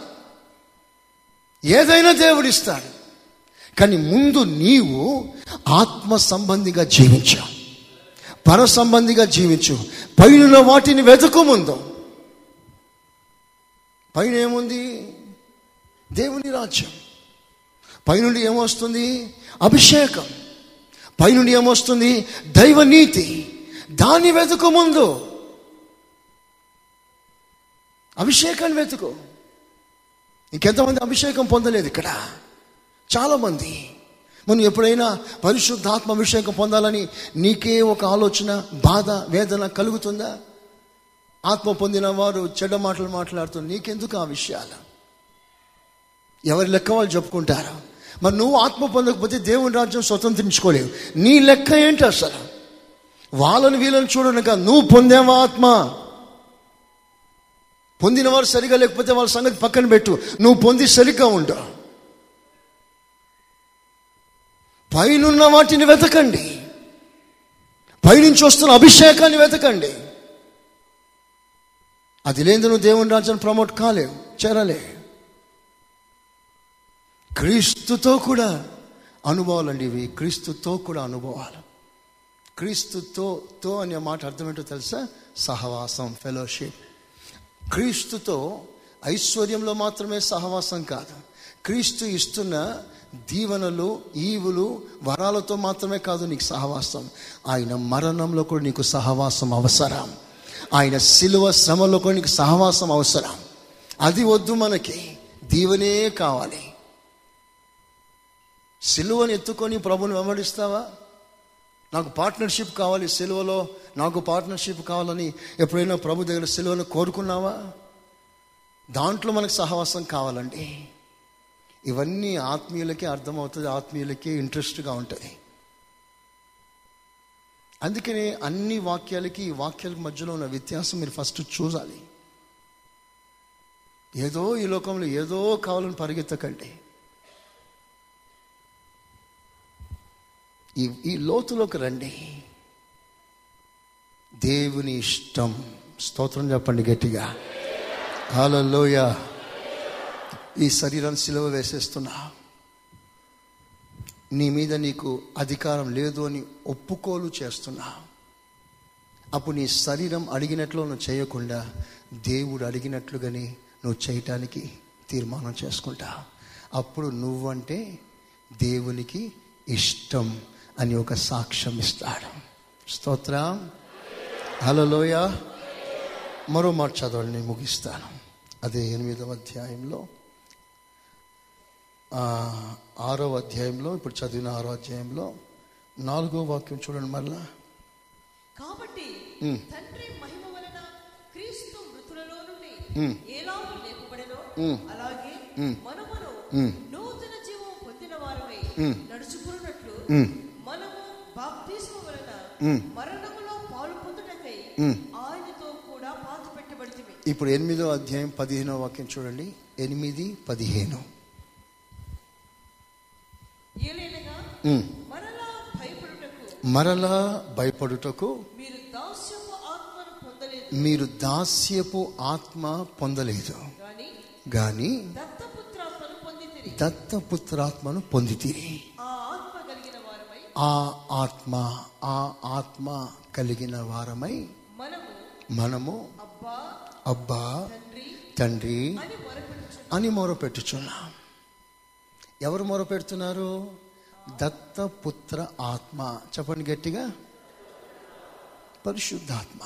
ఏదైనా దేవుడు ఇస్తాడు. కానీ ముందు నీవు ఆత్మ సంబంధిగా జీవించు. పర సంబంధిగా జీవించు. పైన వాటిని వెతుకు ముందు. పైన ఏముంది? దేవుని రాజ్యం. పైనుండి ఏమొస్తుంది? అభిషేకం. పైనుండి ఏమొస్తుంది? దైవ నీతి దాన్ని వెతుకు ముందు. అభిషేకాన్ని వెతుకు. ఇంకెంతమంది అభిషేకం పొందలేదు ఇక్కడ? చాలామంది. మనం ఎప్పుడైనా పరిశుద్ధాత్మ అభిషేకం పొందాలని నీకే ఒక ఆలోచన బాధ వేదన కలుగుతుందా? ఆత్మ పొందిన వారు చెడ్డ మాటలు మాట్లాడుతూ నీకెందుకు ఆ విషయాలు? ఎవరి లెక్క వాళ్ళు చెప్పుకుంటారు? మరి నువ్వు ఆత్మ పొందకపోతే దేవుని రాజ్యం స్వతంత్రించుకోలేవు. నీ లెక్క ఏంటి అసలు? వాళ్ళని వీళ్ళని చూడనక నువ్వు పొందేవా ఆత్మ? పొందినవారు సరిగా లేకపోతే వాళ్ళ సంగతి పక్కన పెట్టు. నువ్వు పొంది సరిగ్గా ఉండు. పైనున్న వాటిని వెతకండి. పైనుంచి వస్తున్న అభిషేకాన్ని వెతకండి. అది లేదు నువ్వు దేవుని రాజ్యాన్ని ప్రమోట్ కాలేవు చేరలే క్రీస్తుతో కూడా అనుభవాలండి ఇవి. క్రీస్తుతో కూడా అనుభవాలు. క్రీస్తుతో తో అనే మాట అర్థమేంటో తెలుసా? సహవాసం ఫెలోషిప్ క్రీస్తుతో ఐశ్వర్యంలో మాత్రమే సహవాసం కాదు. క్రీస్తు ఇస్తున్న దీవెనలు ఈవులు వరాలతో మాత్రమే కాదు నీకు సహవాసం. ఆయన మరణంలో కూడా నీకు సహవాసం అవసరం. ఆయన శిలువ శ్రమలో కూడా నీకు సహవాసం అవసరం. అది వద్దు మనకి. దీవెనే కావాలి. సిలువని ఎత్తుకొని ప్రభుని వెంబడిస్తావా? నాకు పార్ట్నర్షిప్ కావాలి సిలువలో నాకు పార్ట్నర్షిప్ కావాలని ఎప్పుడైనా ప్రభు దగ్గర సిలువను కోరుకున్నావా? దాంట్లో మనకు సహవాసం కావాలండి. ఇవన్నీ ఆత్మీయులకే అర్థమవుతుంది ఆత్మీయులకే ఇంట్రెస్ట్గా ఉంటుంది. అందుకనే అన్ని వాక్యాలకి ఈ వాక్యాల మధ్యలో ఉన్న వ్యత్యాసం మీరు ఫస్ట్ చూడాలి. ఏదో ఈ లోకంలో ఏదో కావాలని పరిగెత్తకండి. ఈ ఈ లోతులోకి రండి. దేవుని ఇష్టం. స్తోత్రం చెప్పండి గట్టిగా. హాలలోయ ఈ శరీరాన్ని సిలువ వేసేస్తున్నా. నీ మీద నీకు అధికారం లేదు అని ఒప్పుకోలు చేస్తున్నా. అప్పుడు నీ శరీరం అడిగినట్లు నువ్వు చేయకుండా దేవుడు అడిగినట్లుగానే నువ్వు చేయటానికి తీర్మానం చేసుకుంటా. అప్పుడు నువ్వంటే దేవునికి ఇష్టం. అని ఒక సాక్ష్యం ఇస్తాడు స్తోత్రం హలోయ మరో మాట చదవండి నేను ముగిస్తాను అదే ఎనిమిదవ అధ్యాయంలో ఆ, ఆరో అధ్యాయంలో ఇప్పుడు చదివిన ఆరో అధ్యాయంలో నాలుగో వాక్యం చూడండి మరలా కాబట్టి తండ్రి మహిమ వలన క్రీస్తు మృతులలో నుండి. ఎలాగూ లేపబడెనో. అలాగే. మనమును. నూతన జీవం పొందిన వారమై. నడుచుకున్నట్లు మ్. మనము బాప్తిస్మ వలన మ్. మరణములో పాలు పొందుటకై మ్. ఆయనతో కూడా పాత పెట్టబడితిమి ఇప్పుడు ఎనిమిదో అధ్యాయం పదిహేనో వాక్యం చూడండి. ఎనిమిది పదిహేను. మరలా భయపడుటకు మీరు దాస్యపు ఆత్మ పొందలేదు. కానీ గాని దత్తపుత్రాత్మను పొందితిరి. ఆ ఆత్మ ఆ ఆత్మ కలిగిన వారమై మనము అబ్బా తండ్రి అని మొరపెట్టుచున్నాం. ఎవరు మొరపెడుతున్నారు? దత్తపుత్ర ఆత్మ. చెప్పండి గట్టిగా. పరిశుద్ధాత్మ.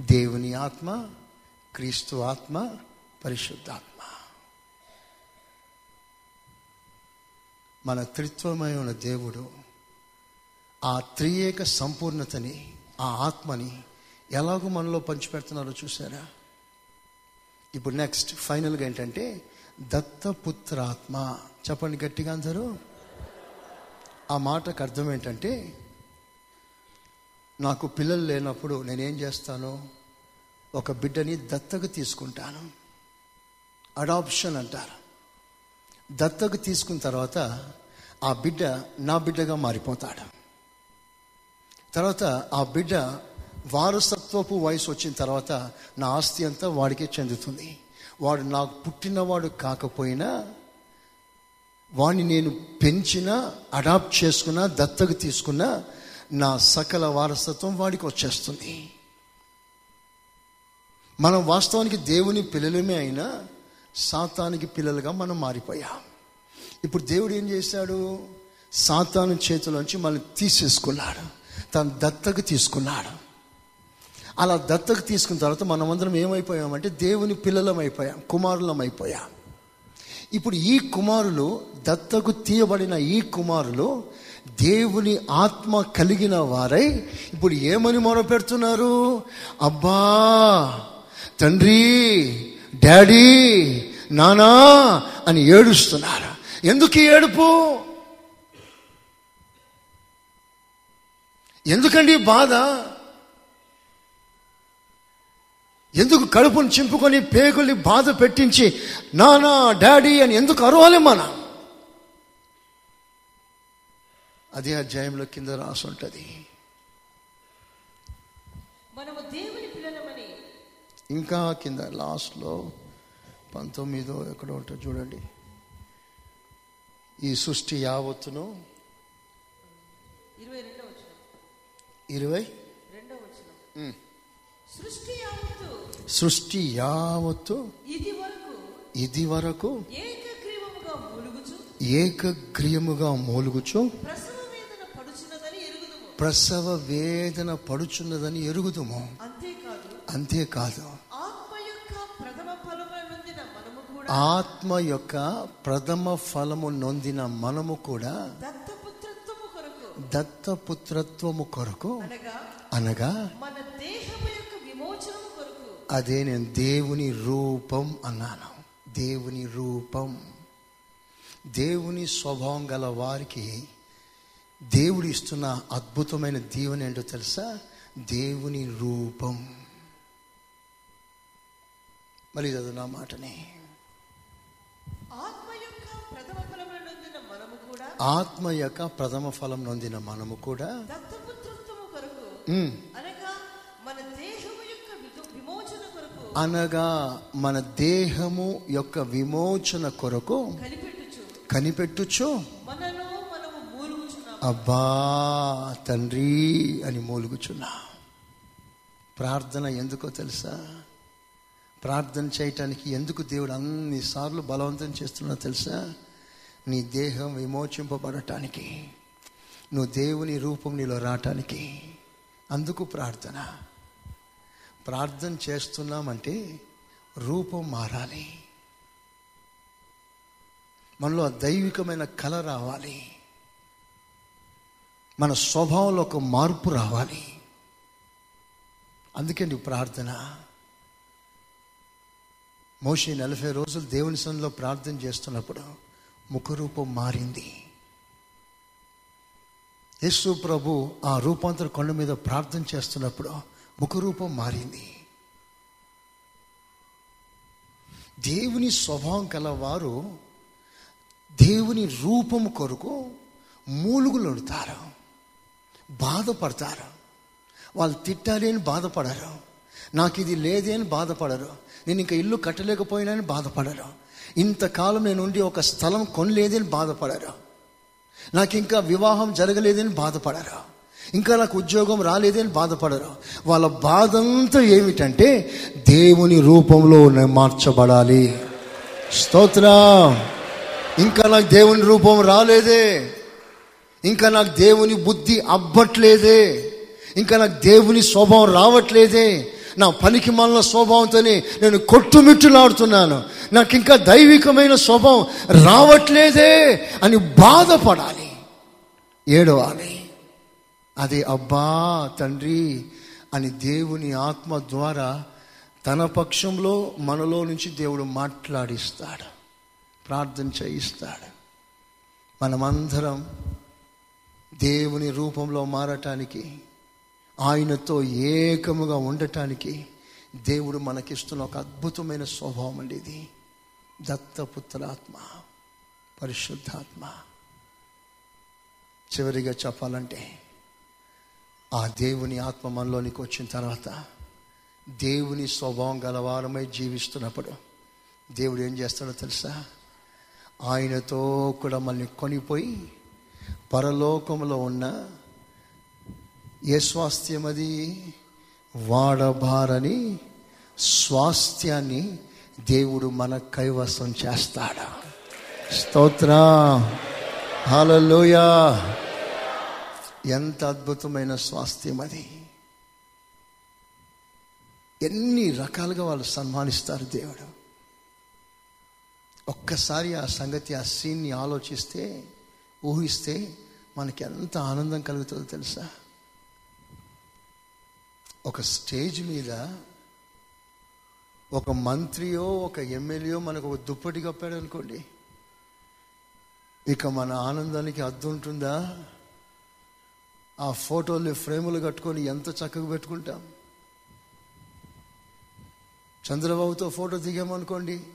దేవుని ఆత్మ క్రీస్తు ఆత్మ పరిశుద్ధాత్మ. మన త్రిత్వమై ఉన్న దేవుడు ఆ త్రియేక సంపూర్ణతని ఆ ఆత్మని ఎలాగో మనలో పంచిపెడుతున్నారో చూసారా ఇప్పుడు నెక్స్ట్ ఫైనల్గా ఏంటంటే దత్తపుత్రాత్మ. చెప్పండి గట్టిగా అందరూ. ఆ మాటకు అర్థం ఏంటంటే నాకు పిల్లలు లేనప్పుడు నేనేం చేస్తాను? ఒక బిడ్డని దత్తకు తీసుకుంటాను. అడాప్షన్ అంటారు. దత్తకు తీసుకున్న తర్వాత ఆ బిడ్డ నా బిడ్డగా మారిపోతాడు. తర్వాత ఆ బిడ్డ వారసత్వపు వయసు వచ్చిన తర్వాత నా ఆస్తి అంతా వాడికే చెందుతుంది. వాడు నాకు పుట్టినవాడు కాకపోయినా వాడిని నేను పెంచిన అడాప్ట్ చేసుకున్న దత్తకు తీసుకున్న నా సకల వారసత్వం వాడికి వచ్చేస్తుంది. మనం వాస్తవానికి దేవుని పిల్లలమే అయినా సాతానికి పిల్లలుగా మనం మారిపోయాం. ఇప్పుడు దేవుడు ఏం చేశాడు? సాతాను చేతిలోంచి మనం తీసేసుకున్నాడు. తను దత్తకు తీసుకున్నాడు. అలా దత్తకు తీసుకున్న తర్వాత మనమందరం ఏమైపోయామంటే దేవుని పిల్లలం అయిపోయాం కుమారులం అయిపోయాం ఇప్పుడు ఈ కుమారులు దత్తకు తీయబడిన ఈ కుమారులు దేవుని ఆత్మ కలిగిన వారై ఇప్పుడు ఏమని మొరపెడుతున్నారు? అబ్బా తండ్రి డాడీ నానా అని ఏడుస్తున్నారు. ఎందుకు ఈ ఏడుపు? ఎందుకండి బాధ? ఎందుకు కడుపును చింపుకొని పేగుల్ని బాధ పెట్టించి నానా డాడీ అని ఎందుకు అరవాలి మనం? అదే అధ్యాయంలో కింద రాసి ఉంటుంది మనము దేవుని ఇంకా కింద లాస్ట్లో పంతొమ్మిదో ఎక్కడ ఉంటుంది చూడండి. ఈ సృష్టి యావత్తును ఇరవై. సృష్టి యావత్తు. ఇది వరకు ఏకగ్రీయముగా మూలుగుచు. ప్రసవ వేదన పడుచున్నదని ఎరుగుదుము. ప్రసవ వేదన పడుచున్నదని ఎరుగుదుము. అంతేకాదు. ఆత్మ యొక్క ప్రథమ ఫలము నొందిన మనము కూడా దత్తపుత్రత్వము కొరకు. అనగా అదే నేను దేవుని రూపం అన్నాను. దేవుని రూపం. దేవుని స్వభావం గల వారికి దేవుడు ఇస్తున్న అద్భుతమైన దీవెన ఏంటో తెలుసా? దేవుని రూపం. మరి చదువు నా మాటని. ఆత్మ యొక్క ప్రథమ ఫలం నొందిన మనము కూడా అనగా మన దేహము యొక్క విమోచన కొరకు కనిపెట్టుచు. అబ్బా తండ్రి అని మూలుగుచున్నా. ప్రార్థన ఎందుకో తెలుసా? ప్రార్థన చేయటానికి ఎందుకు దేవుడు అన్నిసార్లు బలవంతం చేస్తున్నా తెలుసా? నీ దేహం విమోచింపబడటానికి నువ్వు దేవుని రూపం నీలో రావటానికి అందుకు ప్రార్థన. ప్రార్థన చేస్తున్నామంటే రూపం మారాలి. మనలో దైవికమైన కళ రావాలి. మన స్వభావంలో ఒక మార్పు రావాలి. అందుకే నువ్వు ప్రార్థన. మోషి నలభై రోజులు దేవుని సన్నిలో ప్రార్థన చేస్తున్నప్పుడు ముఖరూపం మారింది. యేసు ప్రభు ఆ రూపాంతర కొండ మీద ప్రార్థన చేస్తున్నప్పుడు ముఖరూపం మారింది. దేవుని స్వభావం కల వారు దేవుని రూపం కొరకు మూలుగులుడతారు బాధపడతారు. వాళ్ళు తిట్టాలి అని బాధపడరు. నాకు ఇది లేదే అని బాధపడరు. నేను ఇంకా ఇల్లు కట్టలేకపోయినా అని బాధపడరు. ఇంతకాలం నేను ఉండి ఒక స్థలం కొనలేదని బాధపడారా? నాకు ఇంకా వివాహం జరగలేదని బాధపడారా? ఇంకా నాకు ఉద్యోగం రాలేదని బాధపడరు? వాళ్ళ బాధంతా ఏమిటంటే దేవుని రూపంలో మార్చబడాలి. స్తోత్ర. ఇంకా నాకు దేవుని రూపం రాలేదే. ఇంకా నాకు దేవుని బుద్ధి అబ్బట్లేదే. ఇంకా నాకు దేవుని స్వభావం రావట్లేదే. నా పనికి మళ్ళ స్వభావంతోనే నేను కొట్టుమిట్టులాడుతున్నాను. నాకు ఇంకా దైవికమైన స్వభావం రావట్లేదే అని బాధపడాలి. ఏడవాలి. అది అబ్బా తండ్రి అని దేవుని ఆత్మ ద్వారా తన పక్షంలో మనలో నుంచి దేవుడు మాట్లాడిస్తాడు. ప్రార్థన చేయిస్తాడు. మనమందరం దేవుని రూపంలో మారటానికి ఆయనతో ఏకముగా ఉండటానికి దేవుడు మనకిస్తున్న ఒక అద్భుతమైన స్వభావం అండి ఇది. దత్తపుత్రాత్మ పరిశుద్ధాత్మ. చివరిగా చెప్పాలంటే ఆ దేవుని ఆత్మ మనలోనికి వచ్చిన తర్వాత దేవుని స్వభావం గలవారమై జీవిస్తున్నప్పుడు దేవుడు ఏం చేస్తాడో తెలుసా? ఆయనతో కూడా మళ్ళీ కొనిపోయి పరలోకంలో ఉన్న ఏ స్వాస్థ్యం అది వాడబారని స్వాస్థ్యాన్ని దేవుడు మన కైవసం చేస్తాడు? స్తోత్ర. హల్లెలూయ. ఎంత అద్భుతమైన స్వాస్థ్యం అది ఎన్ని రకాలుగా వాళ్ళు సన్మానిస్తారు దేవుడు. ఒక్కసారి ఆ సంగతి ఆ సీన్ని ఆలోచిస్తే ఊహిస్తే మనకి ఎంత ఆనందం కలుగుతుందో తెలుసా? ఒక స్టేజ్ మీద ఒక మంత్రియో ఒక ఎమ్మెల్యేయో మనకు ఒక దుప్పటి కప్పాడు అనుకోండి. ఇక మన ఆనందానికి అద్దు ఉంటుందా? ఆ ఫోటోల్ని ఫ్రేములు కట్టుకొని ఎంత చక్కగా పెట్టుకుంటాం? చంద్రబాబుతో ఫోటో దిగామనుకోండి.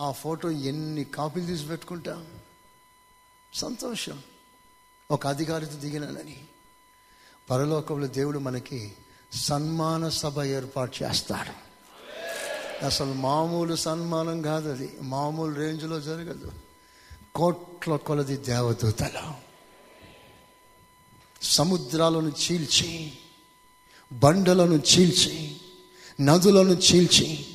ఆ ఫోటో ఎన్ని కాపీలు తీసి పెట్టుకుంటాం? సంతోషం. ఒక అధికారితో దిగినానని. పరలోకంలో దేవుడు మనకి సన్మాన సభ ఏర్పాటు చేస్తాడు అసలు మామూలు సన్మానం కాదు అది. మామూలు రేంజ్లో జరగదు. కోట్ల కొలది దేవదూతలు సముద్రాలను చీల్చి బండలను చీల్చి నదులను చీల్చి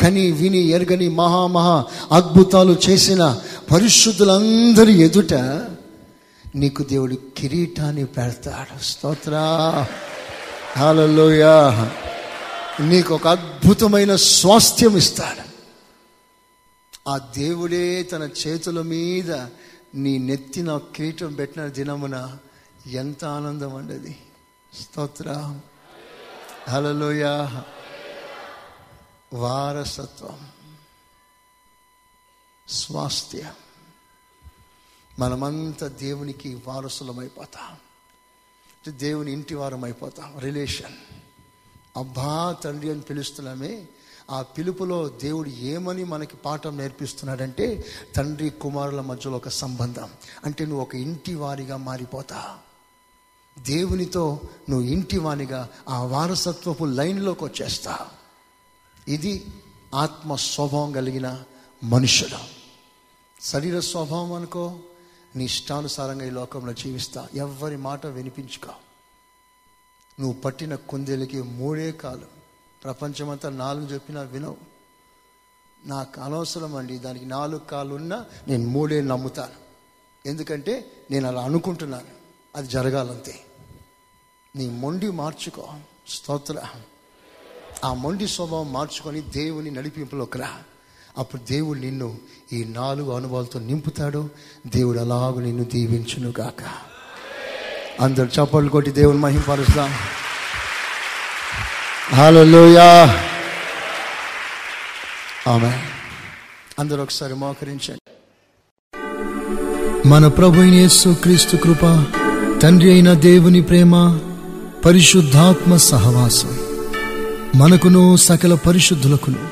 కని విని ఎరగని మహామహా అద్భుతాలు చేసిన పరిశుద్ధులందరి ఎదుట నీకు దేవుడు కిరీటాన్ని పెడతాడు. స్తోత్రా. హలోయా నీకు ఒక అద్భుతమైన స్వాస్థ్యం ఇస్తాడు. ఆ దేవుడే తన చేతుల మీద నీ నెత్తిన కిరీటం పెట్టిన దినమున ఎంత ఆనందం అండది. స్తోత్ర. హల్లెలూయా. వారసత్వం. స్వాస్థ్యం. మనమంతా దేవునికి వారసులమైపోతాం. దేవుని ఇంటి వారం అయిపోతాం. రిలేషన్. అబ్బా తండ్రి అని పిలుస్తున్నామే. ఆ పిలుపులో దేవుడు ఏమని మనకి పాఠం నేర్పిస్తున్నాడంటే తండ్రి కుమారుల మధ్యలో ఒక సంబంధం. అంటే నువ్వు ఒక ఇంటి వారిగా మారిపోతా. దేవునితో నువ్వు ఇంటి వానిగా ఆ వారసత్వపు లైన్లోకి వచ్చేస్తా. ఇది ఆత్మ స్వభావం కలిగిన మనుషుడు శరీర స్వభావం అనుకో నీ ఇష్టానుసారంగా ఈ లోకంలో జీవిస్తా. ఎవరి మాట వినిపించుకో. నువ్వు పట్టిన కుందేలకి మూడే కాలు. ప్రపంచమంతా నాలుగు చెప్పినా వినవు. నాకు అనవసరం అండి దానికి నాలుగు కాళ్ళు ఉన్నా నేను మూడే నమ్ముతాను. ఎందుకంటే నేను అలా అనుకుంటున్నాను. అది జరగాలంతే. నీ మొండి మార్చుకో. స్తోత్ర. ఆ మొండి స్వభావం మార్చుకొని దేవుని నడిపింపులోకి రా. అప్పుడు దేవుడు నిన్ను ఈ నాలుగు అనుభవాలతో నింపుతాడు. దేవుడు అలాగ నిన్ను దీవించును గాక. అందరు చప్పట్లు కొట్టి దేవుని మహింపరుస్తాం. హలోయా ఆమె అందరూ ఒకసారి మోకరించండి. మన ప్రభు యేసు క్రీస్తు కృప తండ్రి అయిన దేవుని ప్రేమ పరిశుద్ధాత్మ సహవాసం. మనకును సకల పరిశుద్ధులకును